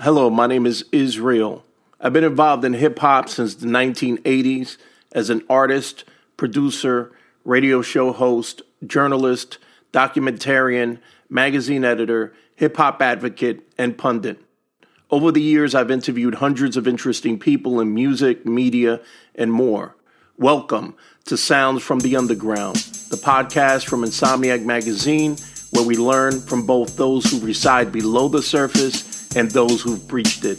Hello, my name is Israel. I've been involved in hip hop since the 1980s as an artist, producer, radio show host, journalist, documentarian, magazine editor, hip hop advocate, and pundit. Over the years, I've interviewed hundreds of interesting people in music, media, and more. Welcome to Sounds from the Underground, the podcast from Insomniac Magazine, where we learn from both those who reside below the surface and those who've breached it.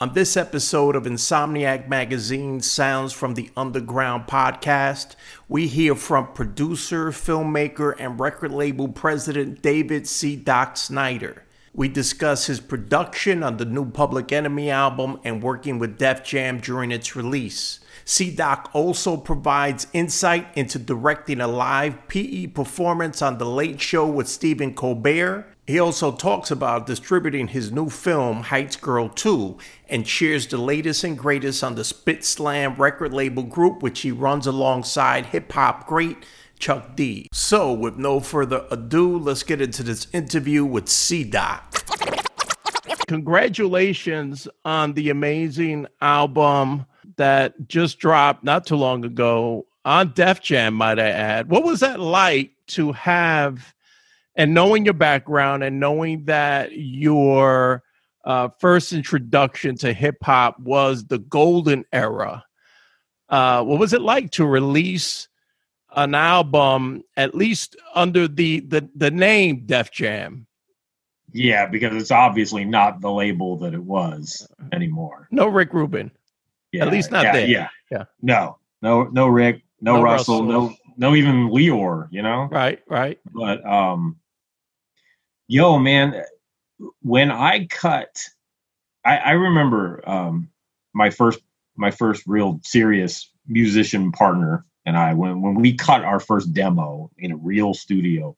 On this episode of Insomniac Magazine Sounds from the Underground podcast, we hear from producer, filmmaker, and record label president David C. Doc Snyder. We discuss his production on the new Public Enemy album and working with Def Jam during its release. C Doc also provides insight into directing a live PE performance on The Late Show with Stephen Colbert he also talks about distributing his new film, Heights Girl 2, and shares the latest and greatest on the Spit Slam record label group, which he runs alongside hip hop great Chuck D. So, with no further ado, let's get into this interview with C Doc. Congratulations on the amazing album that just dropped not too long ago on Def Jam, might I add. What was that like to have? And knowing your background and knowing that your uh, first introduction to hip hop was the golden era, uh, what was it like to release an album at least under the the, the name Def Jam? Yeah, because it's obviously not the label that it was anymore. No Rick Rubin. Yeah, at least not yeah, there. Yeah, yeah. No, no, no Rick, no, no Russell, Russell, no, no even Lyor, You know. Right, right. But um, yo man when i cut i, I remember um, my first my first real serious musician partner and i when, when we cut our first demo in a real studio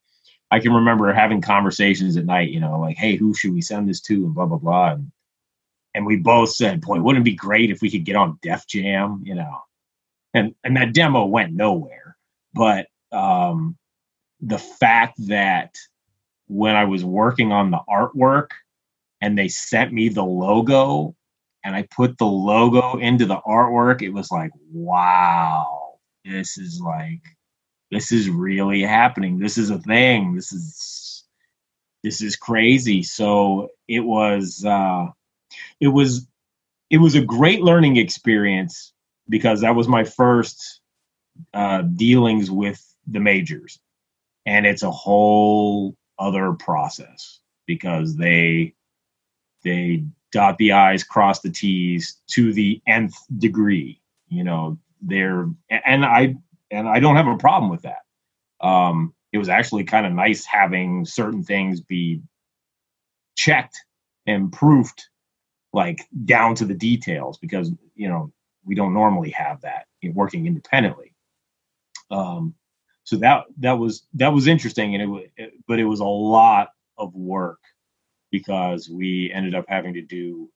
i can remember having conversations at night you know like hey who should we send this to? and blah blah blah and, and we both said boy wouldn't it be great if we could get on def jam you know? And and that demo went nowhere but um the fact that when I was working on the artwork and they sent me the logo and I put the logo into the artwork, it was like, wow, this is like, this is really happening. This is a thing. This is, this is crazy. So it was, uh, it was, it was a great learning experience because that was my first uh, dealings with the majors. And it's a whole other process because they they dot the i's cross the t's to the nth degree you know they're and i and i don't have a problem with that. Um it was actually kind of nice having certain things be checked and proofed like down to the details because you know we don't normally have that working independently. Um so that that was that was interesting and it, it but it was a lot of work because we ended up having to do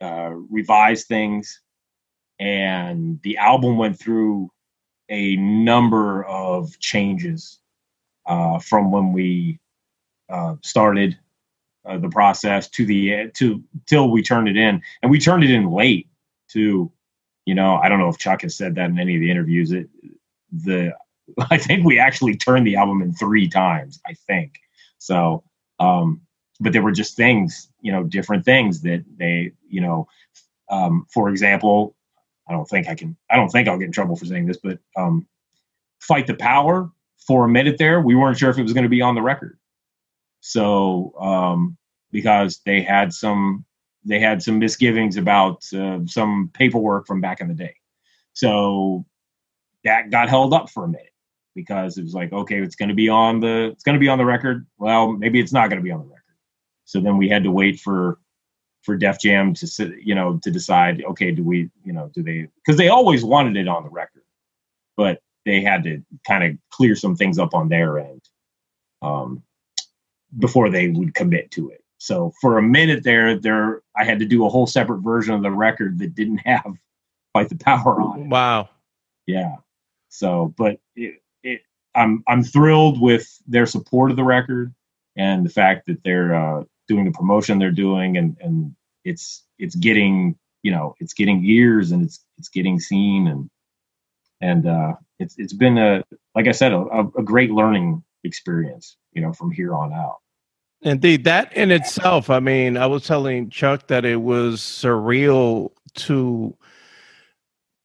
uh, revise things and the album went through a number of changes uh, from when we uh, started uh, the process to the to till we turned it in. And we turned it in late To you know i don't know if chuck has said that in any of the interviews it the I think we actually turned the album in three times. I think so. Um, but there were just things, you know, different things that they, you know, um, for example, I don't think I can. I don't think I'll get in trouble for saying this, but um, "Fight the Power" for a minute there, we weren't sure if it was going to be on the record. So um, because they had some they had some misgivings about uh, some paperwork from back in the day. So that got held up for a minute because it was like, okay, it's going to be on the it's going to be on the record. Well, maybe it's not going to be on the record. So then we had to wait for for Def Jam to sit, you know, to decide, okay, do we, you know, do they because they always wanted it on the record, but they had to kind of clear some things up on their end um, before they would commit to it. So for a minute there, there I had to do a whole separate version of the record that didn't have quite the Power on it. Wow. Yeah. So, but it, I'm I'm thrilled with their support of the record and the fact that they're uh, doing the promotion they're doing and and it's it's getting you know it's getting ears and it's it's getting seen and and uh, it's it's been a like I said a, a great learning experience you know from here on out. Indeed, that in itself. I mean, I was telling Chuck that it was surreal to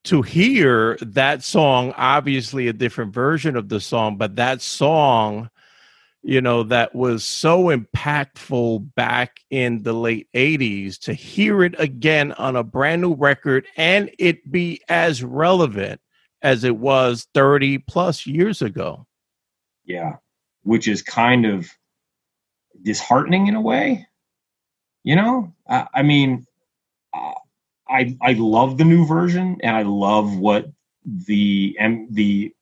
to hear that song. Obviously, a different version of the song, but that song you know, that was so impactful back in the late 80s to hear it again on a brand new record and it be as relevant as it was 30 plus years ago. Yeah, which is kind of disheartening in a way. You know, I, I mean, I I love the new version and I love what the M, the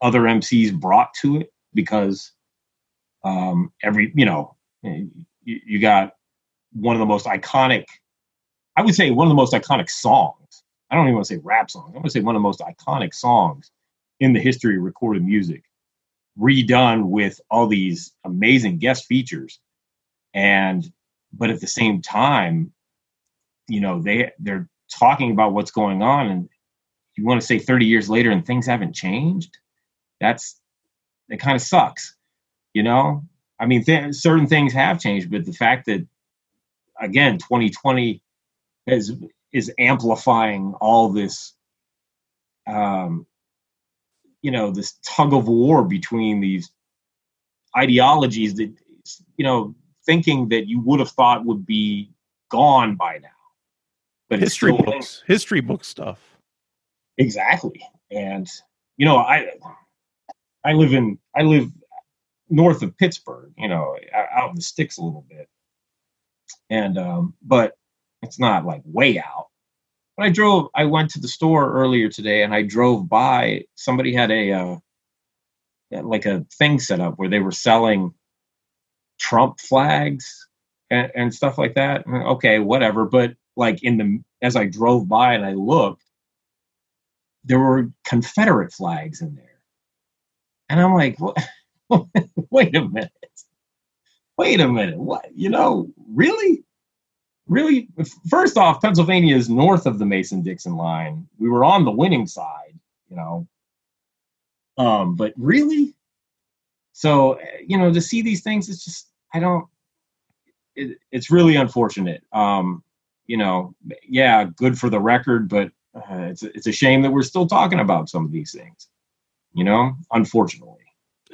other MCs brought to it because um, every you know you, you got one of the most iconic i would say one of the most iconic songs. I don't even want to say rap songs i want to say one of the most iconic songs in the history of recorded music redone with all these amazing guest features. And but at the same time you know they they're talking about what's going on and you want to say 30 years later and things haven't changed that's it kind of sucks you know, I mean, th- certain things have changed, but the fact that again, 2020 is is amplifying all this, um, you know, this tug of war between these ideologies that you know, thinking that you would have thought would be gone by now, but history books, history book stuff. Exactly, and you know, I I live in I live north of Pittsburgh, you know, out in the sticks a little bit. And um, but it's not like way out. But I drove. I went to the store earlier today, and I drove by. Somebody had a uh, like a thing set up where they were selling Trump flags and, and stuff like that. Okay, whatever. But like in the as I drove by and I looked, there were Confederate flags in there, and I'm like, wait a minute. Wait a minute. What? You know, really? Really? First off, Pennsylvania is north of the Mason Dixon line. We were on the winning side, you know. Um, but really? So, you know, to see these things, it's just, I don't, it, it's really unfortunate. Um, you know, yeah, good for the record, but uh, it's, it's a shame that we're still talking about some of these things, you know, unfortunately.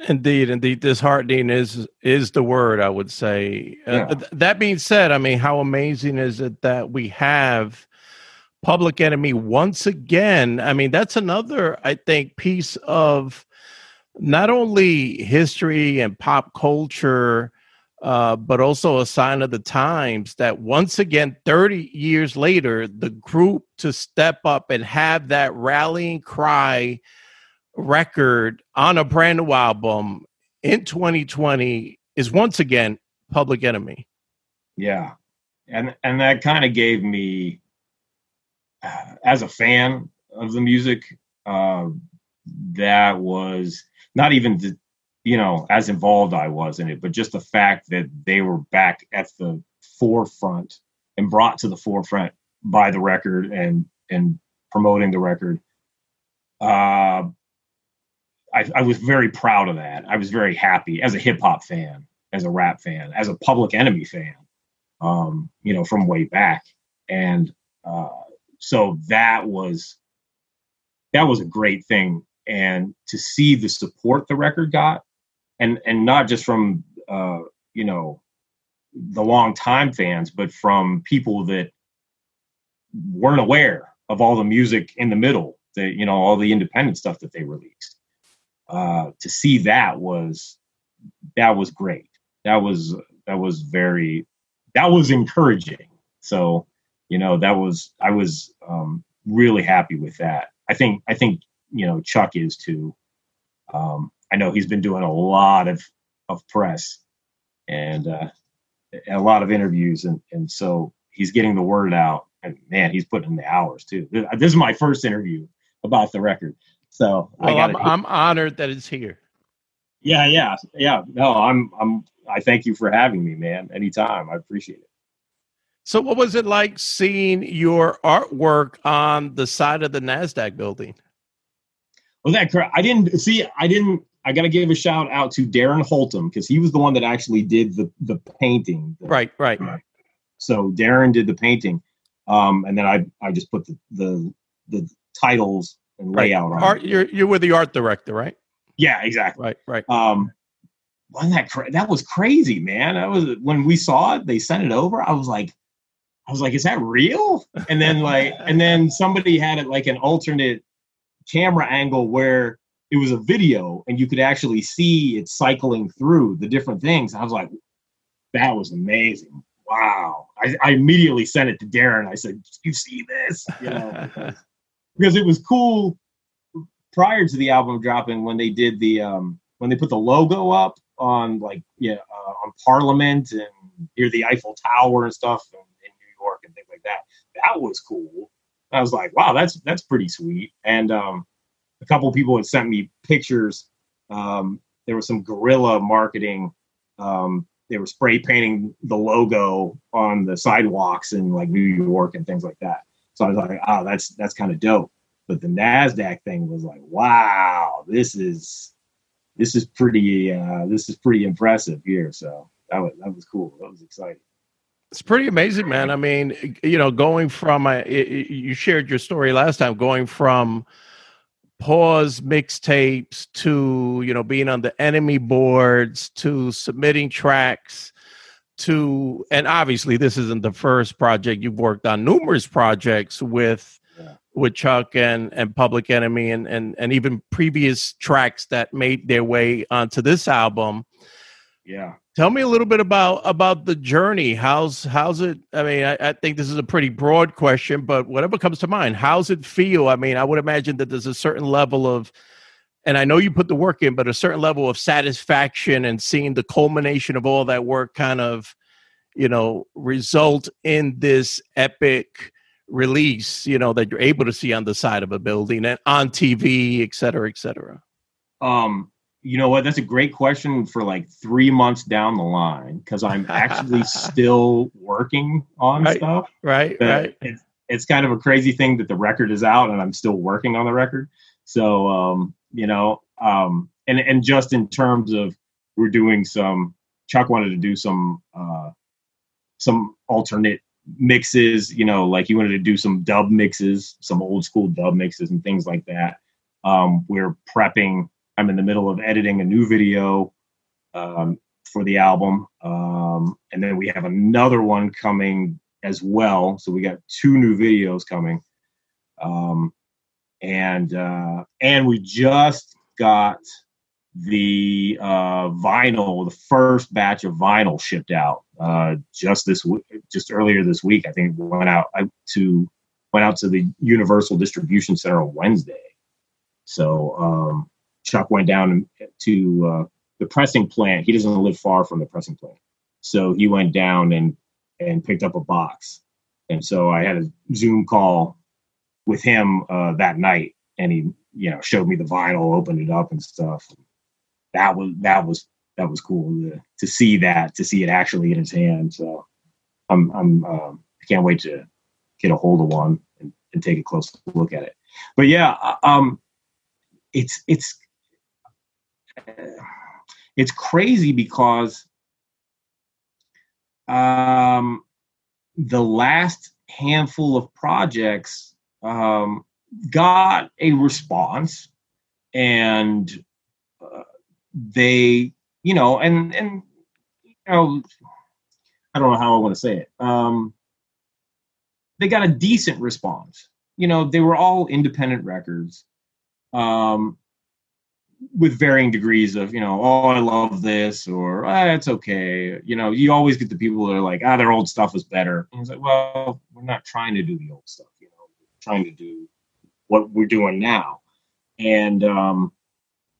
Indeed, indeed, disheartening is is the word I would say. Uh, yeah. Uh, th- that being said, I mean, how amazing is it that we have Public Enemy once again? I mean, that's another, I think, piece of not only history and pop culture, uh, but also a sign of the times that once again, 30 years later, the group to step up and have that rallying cry record on a brand new album in 2020 is once again Public Enemy. Yeah. And and that kind of gave me uh, as a fan of the music uh, that was not even you know as involved I was in it, but just the fact that they were back at the forefront and brought to the forefront by the record and and promoting the record. Uh, I, I was very proud of that. I was very happy as a hip hop fan, as a rap fan, as a Public Enemy fan, um, you know, from way back. And uh, so that was that was a great thing, and to see the support the record got, and and not just from uh, you know the long time fans, but from people that weren't aware of all the music in the middle, the you know all the independent stuff that they released uh, to see that was that was great. That was that was very that was encouraging. So you know that was I was um, really happy with that. I think I think you know Chuck is too. Um, I know he's been doing a lot of of press and uh, a lot of interviews, and and so he's getting the word out. And man, he's putting in the hours too. This is my first interview about the record, so well, I'm, I'm honored that it's here. Yeah, yeah, yeah. No, I'm I'm I thank you for having me, man. Anytime. I appreciate it. So, what was it like seeing your artwork on the side of the Nasdaq building? Was that correct? I didn't see. I didn't. I got to give a shout out to Darren Holtum because he was the one that actually did the the painting. The, right, right. So Darren did the painting, um, and then I I just put the the, the titles and layout right. on. Art, you're you were the art director, right? Yeah, exactly. Right, right. Um, wasn't that cra- that was crazy, man? That was when we saw it. They sent it over. I was like, I was like, is that real? And then like, and then somebody had it like an alternate camera angle where it was a video and you could actually see it cycling through the different things. I was like, that was amazing. Wow. I, I immediately sent it to Darren. I said, you see this? You know, because it was cool prior to the album dropping when they did the, um, when they put the logo up on like, yeah, uh, on Parliament and near the Eiffel Tower and stuff. in New York and things like that. That was cool. I was like, wow, that's that's pretty sweet. And um, a couple people had sent me pictures. Um, there was some guerrilla marketing. Um, they were spray painting the logo on the sidewalks in like New York and things like that. So I was like, oh, that's that's kind of dope. But the Nasdaq thing was like, wow, this is this is pretty uh, this is pretty impressive here. So that was that was cool. That was exciting. It's pretty amazing, man. I mean, you know, going from you shared your story last time, going from pause mixtapes to you know being on the enemy boards to submitting tracks to and obviously this isn't the first project you've worked on numerous projects with yeah. with chuck and and public enemy and and and even previous tracks that made their way onto this album yeah Tell me a little bit about about the journey. How's how's it? I mean, I, I, think this is a pretty broad question, but whatever comes to mind, how's it feel? I mean, I would imagine that there's a certain level of, and I know you put the work in, but a certain level of satisfaction and seeing the culmination of all that work kind of, you know, result in this epic release. You know that you're able to see on the side of a building and on TV, et cetera, et cetera. Um, you know what? That's a great question for like three months down the line because I'm actually still working on right, stuff. Right, right. It's, it's kind of a crazy thing that the record is out and I'm still working on the record. So, um, you know, um, and and just in terms of we're doing some. Chuck wanted to do some uh, some alternate mixes. You know, like he wanted to do some dub mixes, some old school dub mixes and things like that. Um, we're prepping I'm in the middle of editing a new video um, for the album, um, and then we have another one coming as well. So we got two new videos coming, um, and uh, and we just got the uh, vinyl, the first batch of vinyl shipped out uh, just this week, just earlier this week. I think went out to went out to the Universal Distribution Center on Wednesday. So um, Chuck went down to uh, the pressing plant. He doesn't live far from the pressing plant, so he went down and and picked up a box. And so I had a Zoom call with him uh, that night, and he you know showed me the vinyl, opened it up and stuff. That was that was that was cool to, to see that to see it actually in his hand. So I'm I'm um, I can't wait to get a hold of one and, and take a close look at it. But yeah, uh, um, it's it's it's crazy because um, the last handful of projects um, got a response and uh, they you know and and you know i don't know how i want to say it um, they got a decent response. You know they were all independent records um, with varying degrees of you know oh i love this or ah, it's okay. You know you always get the people that are like ah their old stuff is better. And it's like well we're not trying to do the old stuff you know. We're trying to do what we're doing now. And um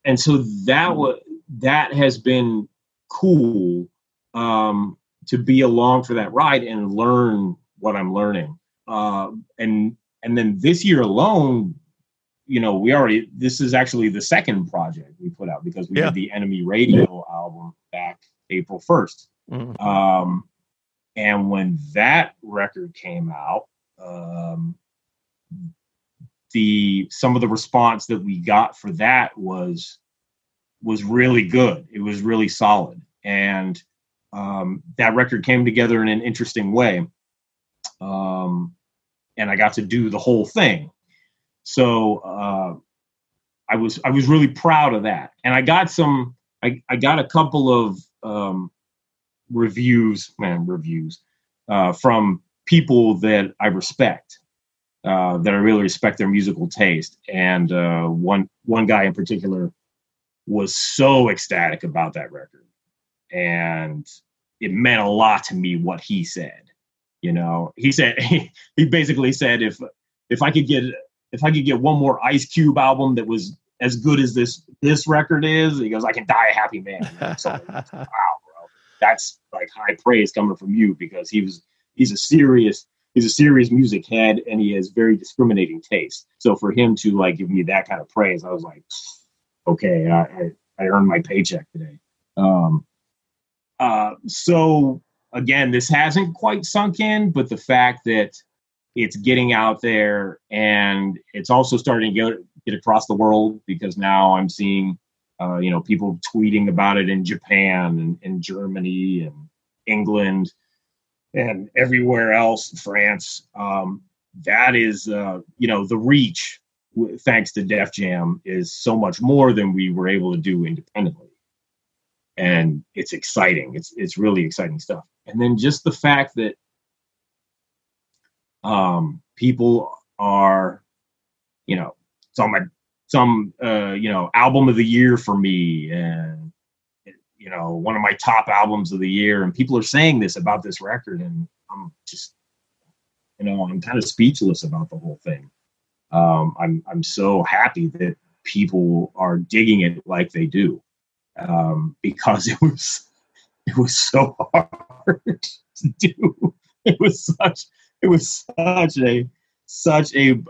and so that was that has been cool um to be along for that ride and learn what i'm learning. Uh and and then this year alone you know, we already this is actually the second project we put out because we yeah. did the Enemy Radio album back April 1st. Mm-hmm. Um, And when that record came out, um, the some of the response that we got for that was was really good. It was really solid, and um, that record came together in an interesting way. Um, and I got to do the whole thing. So uh, I was I was really proud of that, and I got some. I, I got a couple of um, reviews, man, reviews uh, from people that I respect, uh, that I really respect their musical taste, and uh, one one guy in particular was so ecstatic about that record, and it meant a lot to me what he said. You know, he said he, he basically said if if I could get if I could get one more Ice Cube album that was as good as this this record is, he goes, I can die a happy man. So, wow, bro, that's like high praise coming from you because he was he's a serious he's a serious music head and he has very discriminating taste. So for him to like give me that kind of praise, I was like, okay, I I, I earned my paycheck today. Um, uh, so again, this hasn't quite sunk in, but the fact that it's getting out there and it's also starting to get, get across the world because now I'm seeing, uh, you know, people tweeting about it in Japan and in Germany and England and everywhere else, France. Um, that is, uh, you know, the reach, thanks to Def Jam, is so much more than we were able to do independently and it's exciting. It's it's really exciting stuff. And then just the fact that um, people are, you know, some some uh, you know album of the year for me, and you know one of my top albums of the year, and people are saying this about this record, and I'm just, you know, I'm kind of speechless about the whole thing. Um, I'm I'm so happy that people are digging it like they do um, because it was it was so hard to do. It was such it was such a such a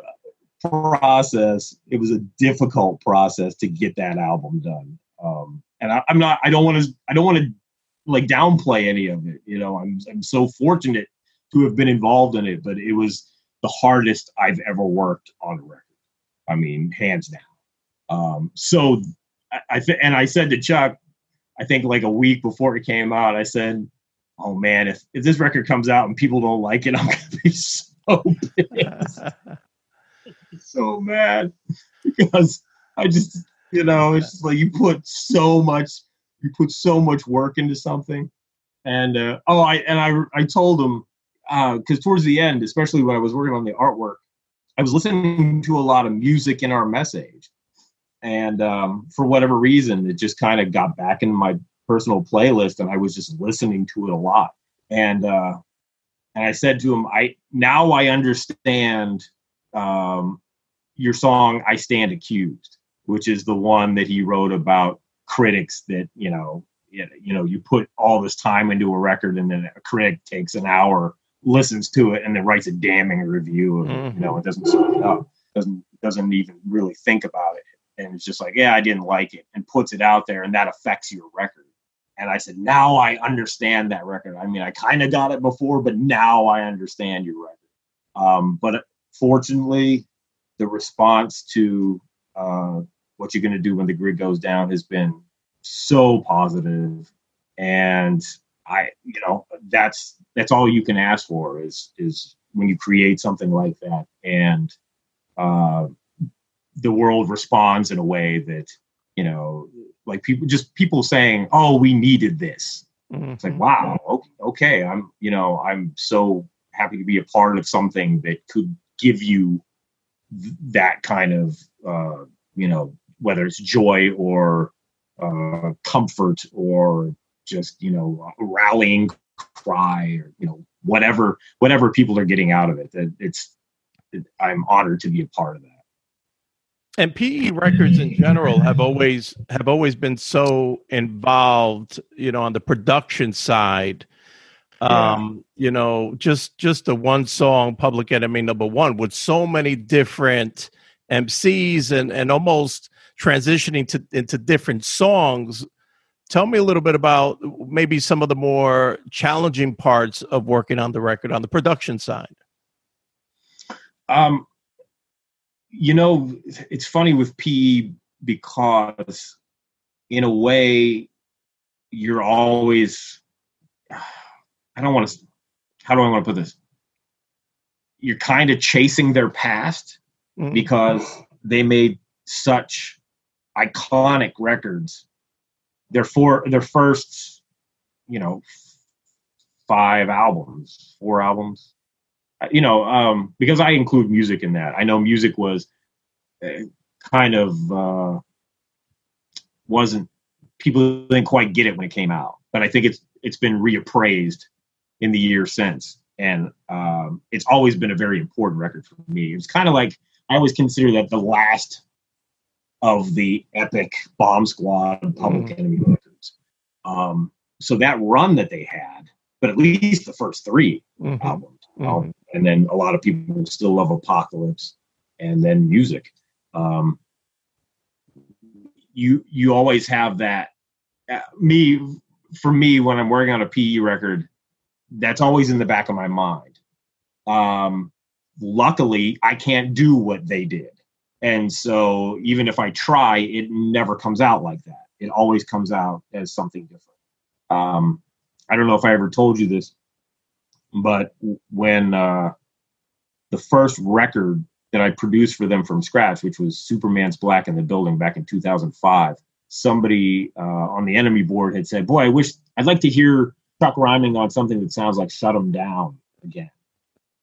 process. It was a difficult process to get that album done. Um, and I, I'm not. I don't want to. I don't want to like downplay any of it. You know, I'm I'm so fortunate to have been involved in it, but it was the hardest I've ever worked on a record. I mean, hands down. Um, so I, th- and I said to Chuck, I think like a week before it came out, I said, "Oh man, if if this record comes out and people don't like it, I'm gonna be so pissed, so mad because I just, you know, it's just like you put so much, you put so much work into something, and uh, oh, I and I I told him because uh, towards the end, especially when I was working on the artwork, I was listening to a lot of Muse Sick-n-Hour Mess Age. And um, for whatever reason, it just kind of got back in my personal playlist, and I was just listening to it a lot. And uh, and I said to him, I now I understand um, your song "I Stand Accused," which is the one that he wrote about critics that you know you know you put all this time into a record, and then a critic takes an hour, listens to it, and then writes a damning review of. Mm-hmm. You know, it doesn't sum it up, doesn't doesn't even really think about it and it's just like, yeah, I didn't like it, and puts it out there, and that affects your record. And I said, now I understand that record. I mean, I kind of got it before, but now I understand your record. Um, but fortunately, the response to uh, what you're going to do when the grid goes down has been so positive, and I, you know, that's that's all you can ask for is is when you create something like that, and uh, the world responds in a way that you know like people just people saying oh we needed this mm-hmm. it's like wow okay, okay i'm you know i'm so happy to be a part of something that could give you th- that kind of uh, you know whether it's joy or uh, comfort or just you know rallying cry or you know whatever whatever people are getting out of it That it's it, i'm honored to be a part of that and PE records in general have always have always been so involved, you know, on the production side. Um, yeah. you know, just just the one song, Public Enemy Number One, with so many different MCs and and almost transitioning to into different songs tell me a little bit about maybe some of the more challenging parts of working on the record on the production side. Um, you know, it's funny with PE because, in a way, you're always. I don't want to. How do I want to put this? You're kind of chasing their past mm-hmm. because they made such iconic records. Their four, their first, you know, five albums, four albums, you know, um, because I include Muse Sick in that. I know Muse Sick was uh, kind of uh, wasn't people didn't quite get it when it came out, but I think it's it's been reappraised in the years since, and um, it's always been a very important record for me. It's kind of like I always consider that the last of the epic Bomb Squad Public mm. Enemy records. Um, so that run that they had, but at least the first 3 mm-hmm. albums, mm-hmm. Um, and then a lot of people still love Apocalypse, and then Muse Sick. Um, you you always have that. Uh, me for me when I'm working on a PE record, that's always in the back of my mind. Um, luckily, I can't do what they did, and so even if I try, it never comes out like that. It always comes out as something different. Um, I don't know if I ever told you this, but when uh, the first record that I produced for them from scratch, which was Superman's Black in the Building back in 2005, somebody uh, on the enemy board had said, "Boy, I wish I'd like to hear Chuck rhyming on something that sounds like Shut 'Em Down again."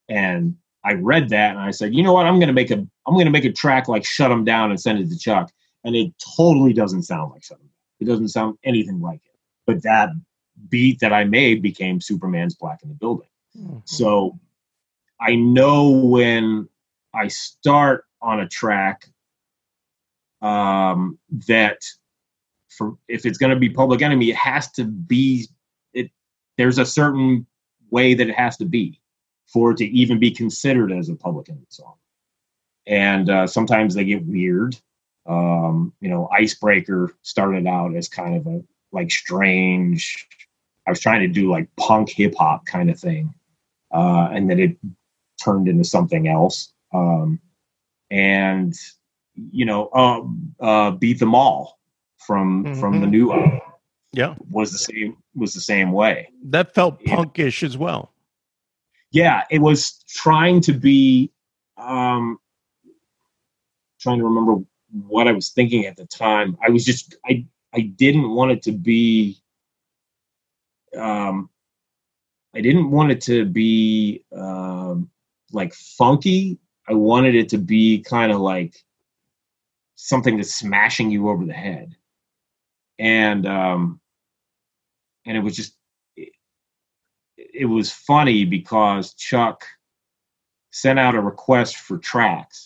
And I read that and I said, "You know what? I'm to make a I'm to make a track like Shut 'Em Down and send it to Chuck." And it totally doesn't sound like Shut 'Em Down. It doesn't sound anything like it. But that beat that I made became Superman's Black in the Building. Mm-hmm. So I know when I start on a track um, that for if it's going to be Public Enemy, it has to be it. There's a certain way that it has to be for it to even be considered as a Public Enemy song. And uh, sometimes they get weird. Um, you know, Icebreaker started out as kind of a like strange. I was trying to do like punk hip hop kind of thing, uh, and then it turned into something else. Um, and you know, uh, uh, beat them all from mm-hmm. from the new album. Yeah, was the same was the same way. That felt punkish as well. Yeah, it was trying to be. Um, trying to remember what I was thinking at the time. I was just I I didn't want it to be. Um, I didn't want it to be um, like funky. I wanted it to be kind of like something that's smashing you over the head. And um and it was just it, it was funny because Chuck sent out a request for tracks.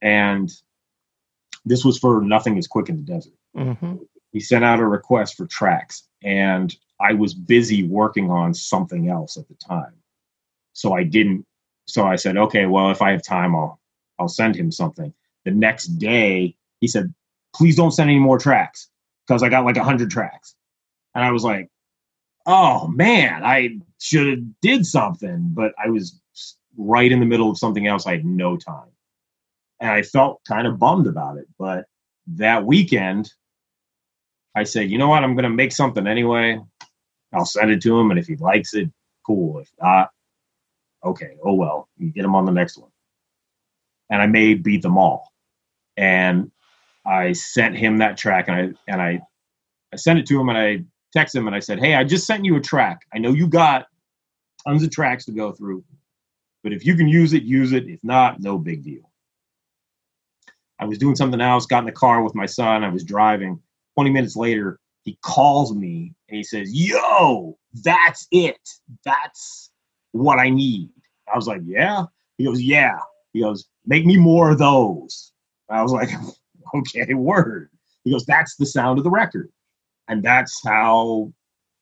And this was for Nothing is Quick in the Desert. Mm-hmm. He sent out a request for tracks, and I was busy working on something else at the time so I didn't. So I said, okay, well, if I have time, I'll I'll send him something. The next day, he said, please don't send any more tracks because I got like a hundred tracks, and I was like, oh man, I should have did something, but I was right in the middle of something else. I had no time, and I felt kind of bummed about it. But that weekend, I said, you know what, I'm going to make something anyway. I'll send it to him, and if he likes it, cool. If not, okay, oh well, you get him on the next one. And I may beat them all. And I sent him that track and I and I I sent it to him and I texted him and I said, Hey, I just sent you a track. I know you got tons of tracks to go through, but if you can use it, use it. If not, no big deal. I was doing something else, got in the car with my son, I was driving. 20 minutes later, he calls me and he says, Yo, that's it. That's what I need. I was like, yeah. He goes, yeah. He goes, make me more of those. I was like, okay, word. He goes, that's the sound of the record. And that's how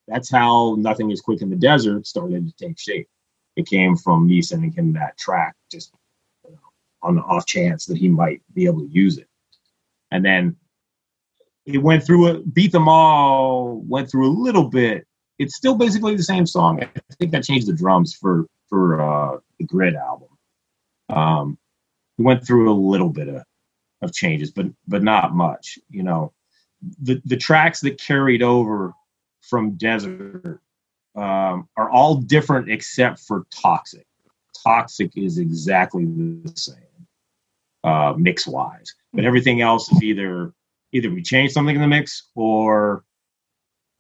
that's how Nothing is Quick in the Desert started to take shape. It came from me sending him that track just you know, on the off chance that he might be able to use it. And then it went through a beat them all, went through a little bit. It's still basically the same song. I think I changed the drums for for uh, the Grid album. Um, we went through a little bit of, of changes, but but not much. You know, the the tracks that carried over from Desert um, are all different except for Toxic. Toxic is exactly the same uh, mix wise, but everything else is either either we changed something in the mix or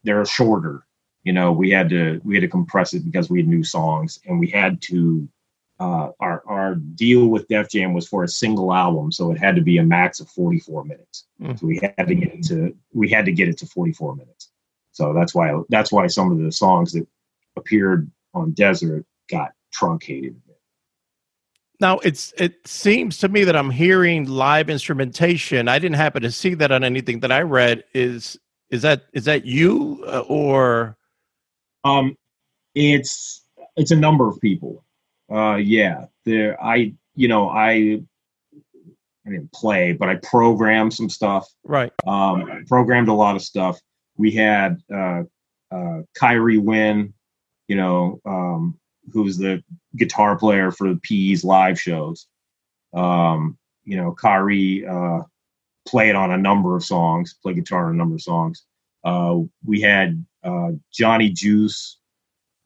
they're shorter. You know, we had to we had to compress it because we had new songs and we had to uh, our our deal with Def Jam was for a single album, so it had to be a max of 44 minutes. Mm. So we had to get it to we had to get it to 44 minutes. So that's why that's why some of the songs that appeared on Desert got truncated. Now it's it seems to me that I'm hearing live instrumentation. I didn't happen to see that on anything that I read. Is is that is that you uh, or? Um, it's it's a number of people. Uh, yeah, there. I you know I I didn't play, but I programmed some stuff. Right. Um, programmed a lot of stuff. We had uh, uh, Khari Wynn, you know, um, who's the guitar player for the P's live shows. Um, you know, Khari uh, played on a number of songs, played guitar on a number of songs. Uh, we had uh, Johnny Juice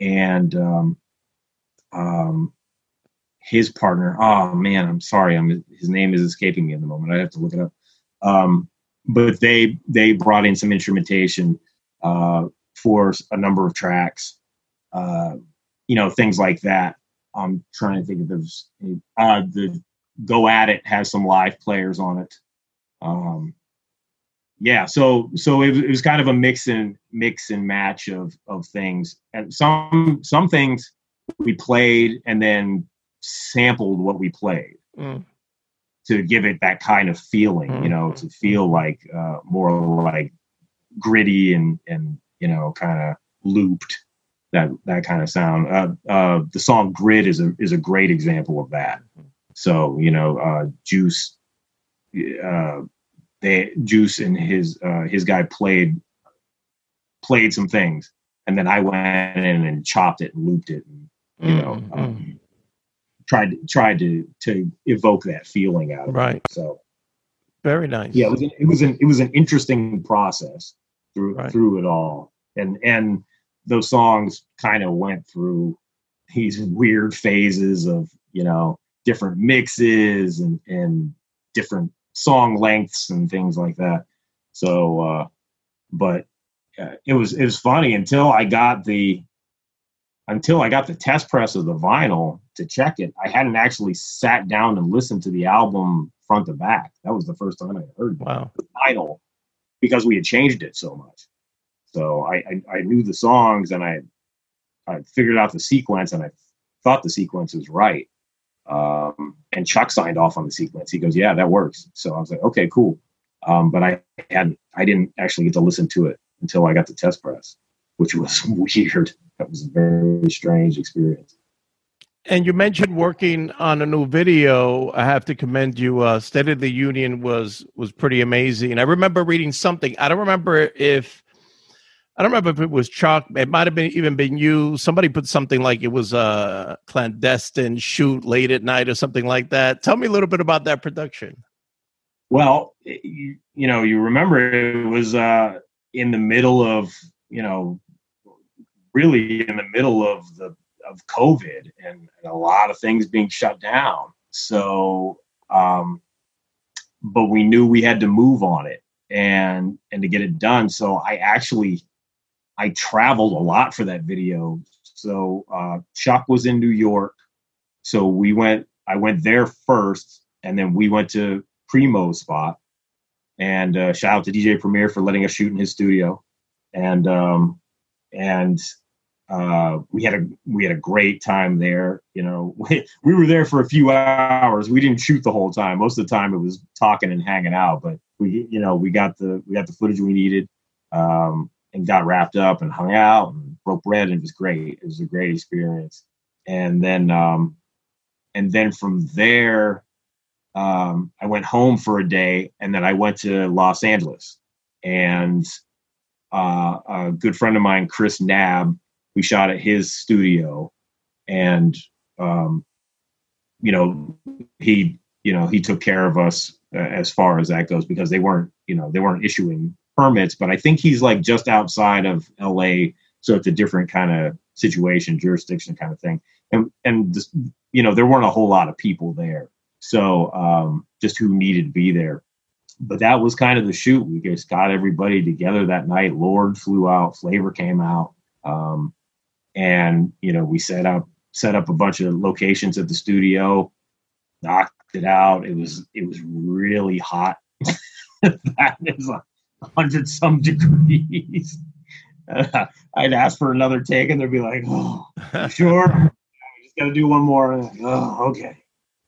and um, um, his partner. Oh man, I'm sorry, I'm his name is escaping me at the moment. I have to look it up. Um, but they they brought in some instrumentation uh, for a number of tracks, uh, you know, things like that. I'm trying to think if there's uh, the Go at It has some live players on it. Um, yeah, so so it, it was kind of a mix and mix and match of of things, and some some things we played and then sampled what we played mm. to give it that kind of feeling, mm. you know, to feel like uh, more like gritty and and you know kind of looped that that kind of sound. Uh, uh, the song "Grid" is a is a great example of that. So you know, uh, Juice, uh, they Juice and his uh, his guy played played some things, and then I went in and chopped it and looped it, and you know, mm. um, tried tried to to evoke that feeling out of right. it. So very nice. Yeah, it was an, it was an it was an interesting process through right. through it all, and and those songs kind of went through these weird phases of you know different mixes and and different song lengths and things like that. So, uh, but uh, it was it was funny until I got the until I got the test press of the vinyl to check it. I hadn't actually sat down and listened to the album front to back. That was the first time I heard wow. the vinyl because we had changed it so much. So I, I, I knew the songs and I I figured out the sequence and I thought the sequence was right. Um, and Chuck signed off on the sequence. He goes, "Yeah, that works." So I was like, "Okay, cool." Um, but I hadn't I didn't actually get to listen to it until I got the test press, which was weird. That was a very strange experience. And you mentioned working on a new video. I have to commend you. Uh, State of the Union was was pretty amazing. I remember reading something. I don't remember if I don't remember if it was Chuck. It might have been even been you. Somebody put something like it was a clandestine shoot late at night or something like that. Tell me a little bit about that production. Well, you, you know, you remember it was uh, in the middle of you know, really in the middle of the of COVID and, and a lot of things being shut down. So, um, but we knew we had to move on it and and to get it done. So I actually I traveled a lot for that video. So uh, Chuck was in New York, so we went. I went there first, and then we went to Primo's spot. And uh, shout out to DJ Premier for letting us shoot in his studio, and um, and uh, we had a we had a great time there. You know, we, we were there for a few hours. We didn't shoot the whole time. Most of the time, it was talking and hanging out. But we, you know, we got the we got the footage we needed. Um, and got wrapped up and hung out and broke bread and it was great. It was a great experience. And then um, and then from there, um, I went home for a day and then I went to Los Angeles and uh, a good friend of mine, Chris Nab, we shot at his studio, and um, you know he you know he took care of us uh, as far as that goes because they weren't you know they weren't issuing permits, but I think he's like just outside of L.A., so it's a different kind of situation, jurisdiction kind of thing, and and just, you know there weren't a whole lot of people there, so um, just who needed to be there but that was kind of the shoot. We just got everybody together that night. Lord flew out, Flavor came out, um, and you know we set up set up a bunch of locations at the studio, knocked it out. It was it was really hot. that is hundred some degrees. I'd ask for another take, and they'd be like, "Oh, sure, just got to do one more." Like, oh, okay.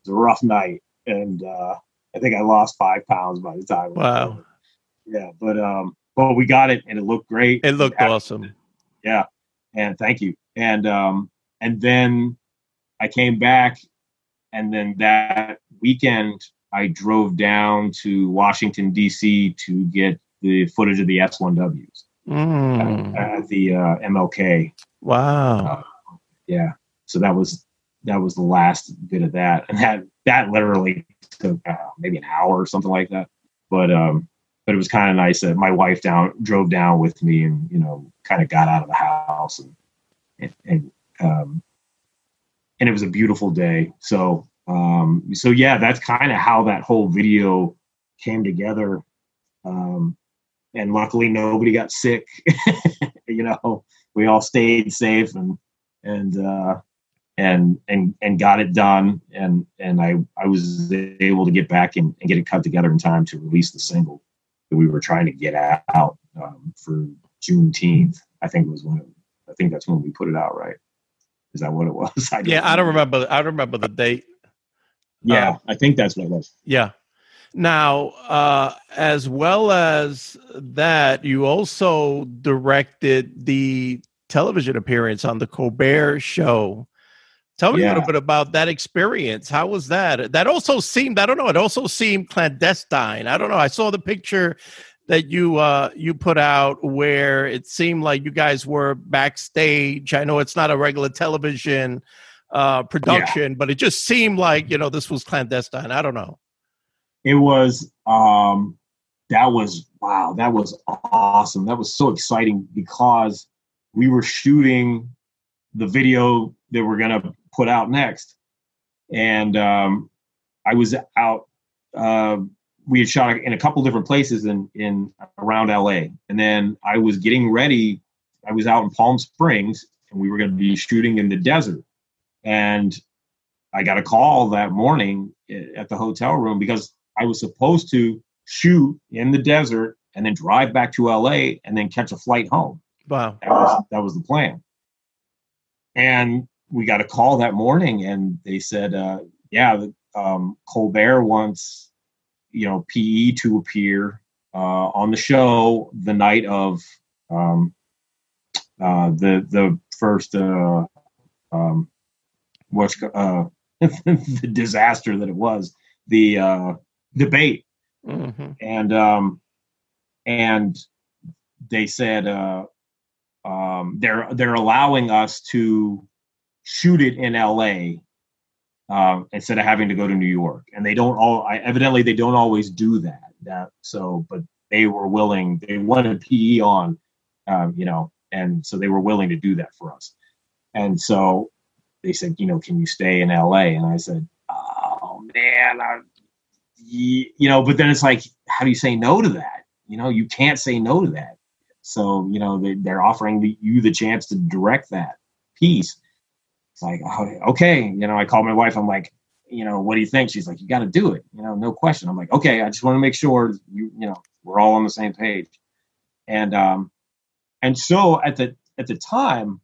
It's a rough night, and uh, I think I lost five pounds by the time. Wow. Yeah, but um, but we got it, and it looked great. It looked awesome. Yeah, and thank you. And um, and then I came back, and then that weekend I drove down to Washington D.C. to get the footage of the S1Ws mm. at, at, the uh, MLK. Wow. Uh, yeah. So that was that was the last bit of that, and that that literally took uh, maybe an hour or something like that. But um, but it was kind of nice that my wife down drove down with me, and you know, kind of got out of the house, and and, and um, and it was a beautiful day. So um, so yeah, that's kind of how that whole video came together. Um, and luckily, nobody got sick. you know, we all stayed safe, and and uh, and and and got it done and and I I was able to get back and, and get it cut together in time to release the single that we were trying to get out um, for Juneteenth. I think was when it, I think that's when we put it out. Right? Is that what it was? I yeah, I don't remember. I don't remember the date. Yeah, uh, I think that's what it was. Yeah. Now, uh, as well as that, you also directed the television appearance on the Colbert Show Tell me yeah. a little bit about that experience. How was that? That also seemed, I don't know, it also seemed clandestine. I don't know. I saw the picture that you uh you put out where it seemed like you guys were backstage. I know it's not a regular television uh production, yeah. but it just seemed like, you know, this was clandestine. I don't know. It was um that was wow, that was awesome. That was so exciting because we were shooting the video that we're gonna put out next. And um, I was out. Uh, we had shot in a couple different places in in around LA, and then I was getting ready. I was out in Palm Springs, and we were going to be shooting in the desert. And I got a call that morning eh, at the hotel room because I was supposed to shoot in the desert and then drive back to LA and then catch a flight home. Wow. That was, that was the plan. And we got a call that morning and they said, uh, yeah, um, Colbert wants, you know, PE to appear uh, on the show the night of um, uh, the the first uh, um, what's uh, the disaster that it was the uh, debate, mm-hmm. and um, and they said uh, um, they're they're allowing us to shoot it in LA um, instead of having to go to New York. And they don't all I, evidently they don't always do that. That so, but they were willing. They wanted PE on, um, you know, and so they were willing to do that for us. And so they said, you know, can you stay in LA? And I said, oh man, I, you know. But then it's like, how do you say no to that? You know, you can't say no to that. So you know, they, they're offering you the chance to direct that piece it's like, oh, okay, you know, I called my wife. I'm like, you know, what do you think? She's like, you got to do it, you know, no question. I'm like, okay, I just want to make sure you, you know, we're all on the same page. And um, and so at the at the time,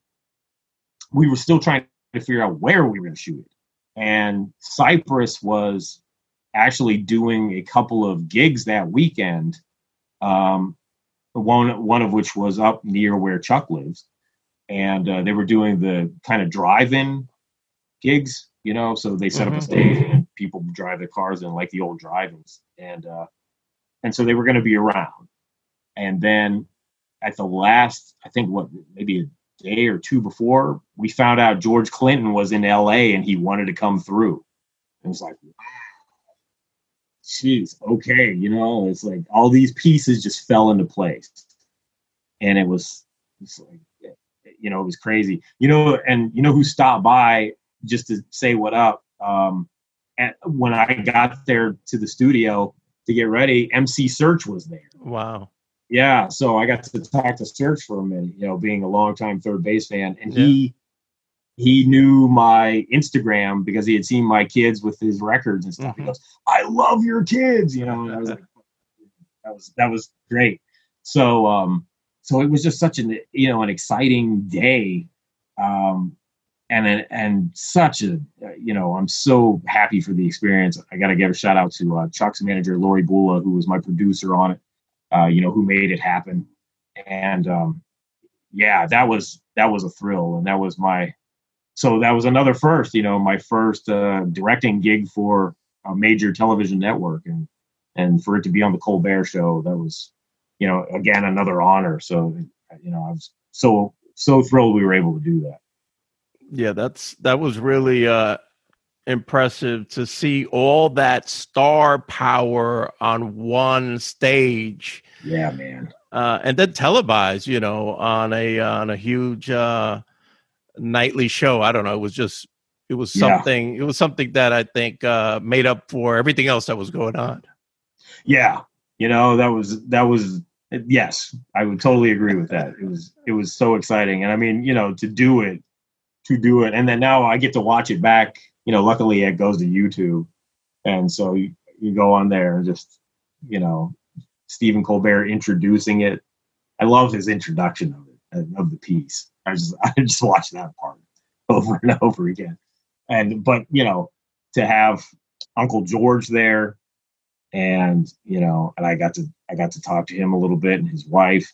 we were still trying to figure out where we were going to shoot it. And Cypress was actually doing a couple of gigs that weekend. Um, one one of which was up near where Chuck lives, and uh, they were doing the kind of drive-in gigs, you know. So they set mm-hmm. up a mm-hmm. stage and people drive their cars in like the old drive-ins, and uh, and so they were going to be around. and then at the last, I think what maybe a day or two before, we found out George Clinton was in L.A. and he wanted to come through. It was like, jeez, okay, you know, it's like all these pieces just fell into place, and it was, it's like, you know, it was crazy, you know, and you know who stopped by just to say what up. Um, and when I got there to the studio to get ready, MC Serch was there. Wow. Yeah, so I got to talk to Serch for a minute, you know, being a longtime 3rd Bass fan, and yeah. he he knew my Instagram because he had seen my kids with his records and stuff. Mm-hmm. He goes, "I love your kids," you know. And I was like, "That was that was great." So, um, so it was just such an you know an exciting day, um, and and such a you know I'm so happy for the experience. I got to give a shout out to uh, Chuck's manager Lori Bula, who was my producer on it. Uh, you know, who made it happen, and um, yeah, that was that was a thrill, and that was my so that was another first, you know, my first uh, directing gig for a major television network, and and for it to be on the Colbert Show, that was, you know, again another honor. So, you know, I was so so thrilled we were able to do that. Yeah, that's that was really uh, impressive to see all that star power on one stage. Yeah, man. Uh, and then televised, you know, on a on a huge uh, nightly show. I don't know. It was just it was something yeah. it was something that I think uh, made up for everything else that was going on. Yeah, you know that was that was yes, I would totally agree with that. It was it was so exciting, and I mean you know to do it to do it, and then now I get to watch it back. You know, luckily it goes to YouTube, and so you, you go on there and just you know Stephen Colbert introducing it. I love his introduction of it of the piece. I just I just watched that part over and over again. And but you know, to have Uncle George there and you know, and I got to I got to talk to him a little bit and his wife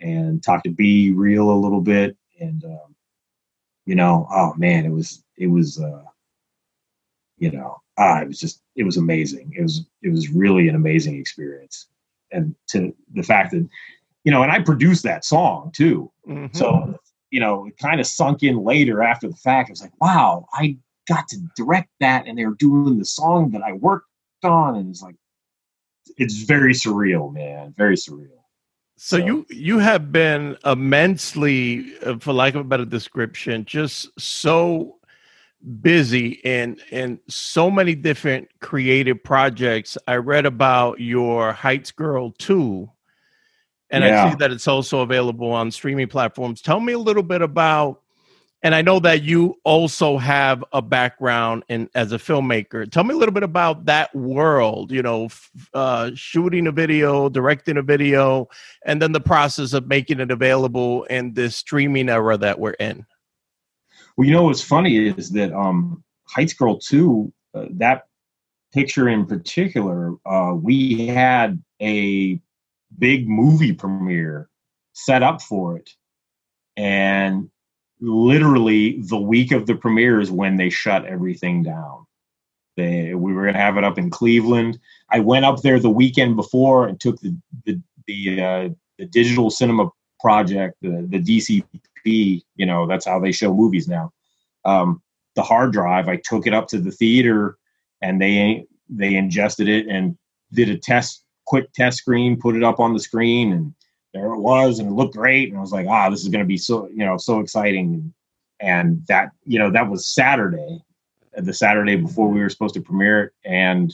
and talk to B-Real a little bit and um, you know, oh man, it was it was uh you know, ah, it was just it was amazing. It was it was really an amazing experience. And to the fact that you know, and I produced that song too. Mm-hmm. So you know, it kind of sunk in later after the fact. I was like, wow, I got to direct that, and they were doing the song that I worked on, and it's like, it's very surreal, man, very surreal. So, so you you have been immensely, uh, for lack of a better description, just so busy in in so many different creative projects. I read about your Heights Girl 2 and yeah. I see that it's also available on streaming platforms. Tell me a little bit about, and I know that you also have a background in as a filmmaker. Tell me a little bit about that world. You know, uh, shooting a video, directing a video, and then the process of making it available in this streaming era that we're in. Well, you know what's funny is that um, Heights Girl Two, uh, that picture in particular, uh, we had a big movie premiere set up for it. And literally the week of the premiere is when they shut everything down. They, we were going to have it up in Cleveland. I went up there the weekend before and took the the the, uh, the digital cinema project, the the DCP. You know, that's how they show movies now. Um, the hard drive. I took it up to the theater, and they they ingested it and did a test quick test screen, put it up on the screen, and there it was, and it looked great. And I was like, ah, this is going to be so you know so exciting. And that you know that was Saturday, the Saturday before we were supposed to premiere it, and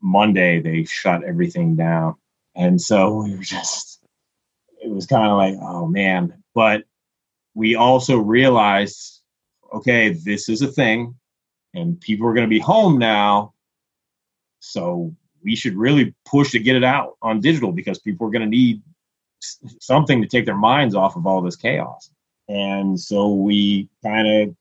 Monday they shut everything down. And so we were just, it was kind of like, oh man. But we also realized, okay, this is a thing, and people are going to be home now. So we should really push to get it out on digital because people are going to need something to take their minds off of all this chaos. And so we kind of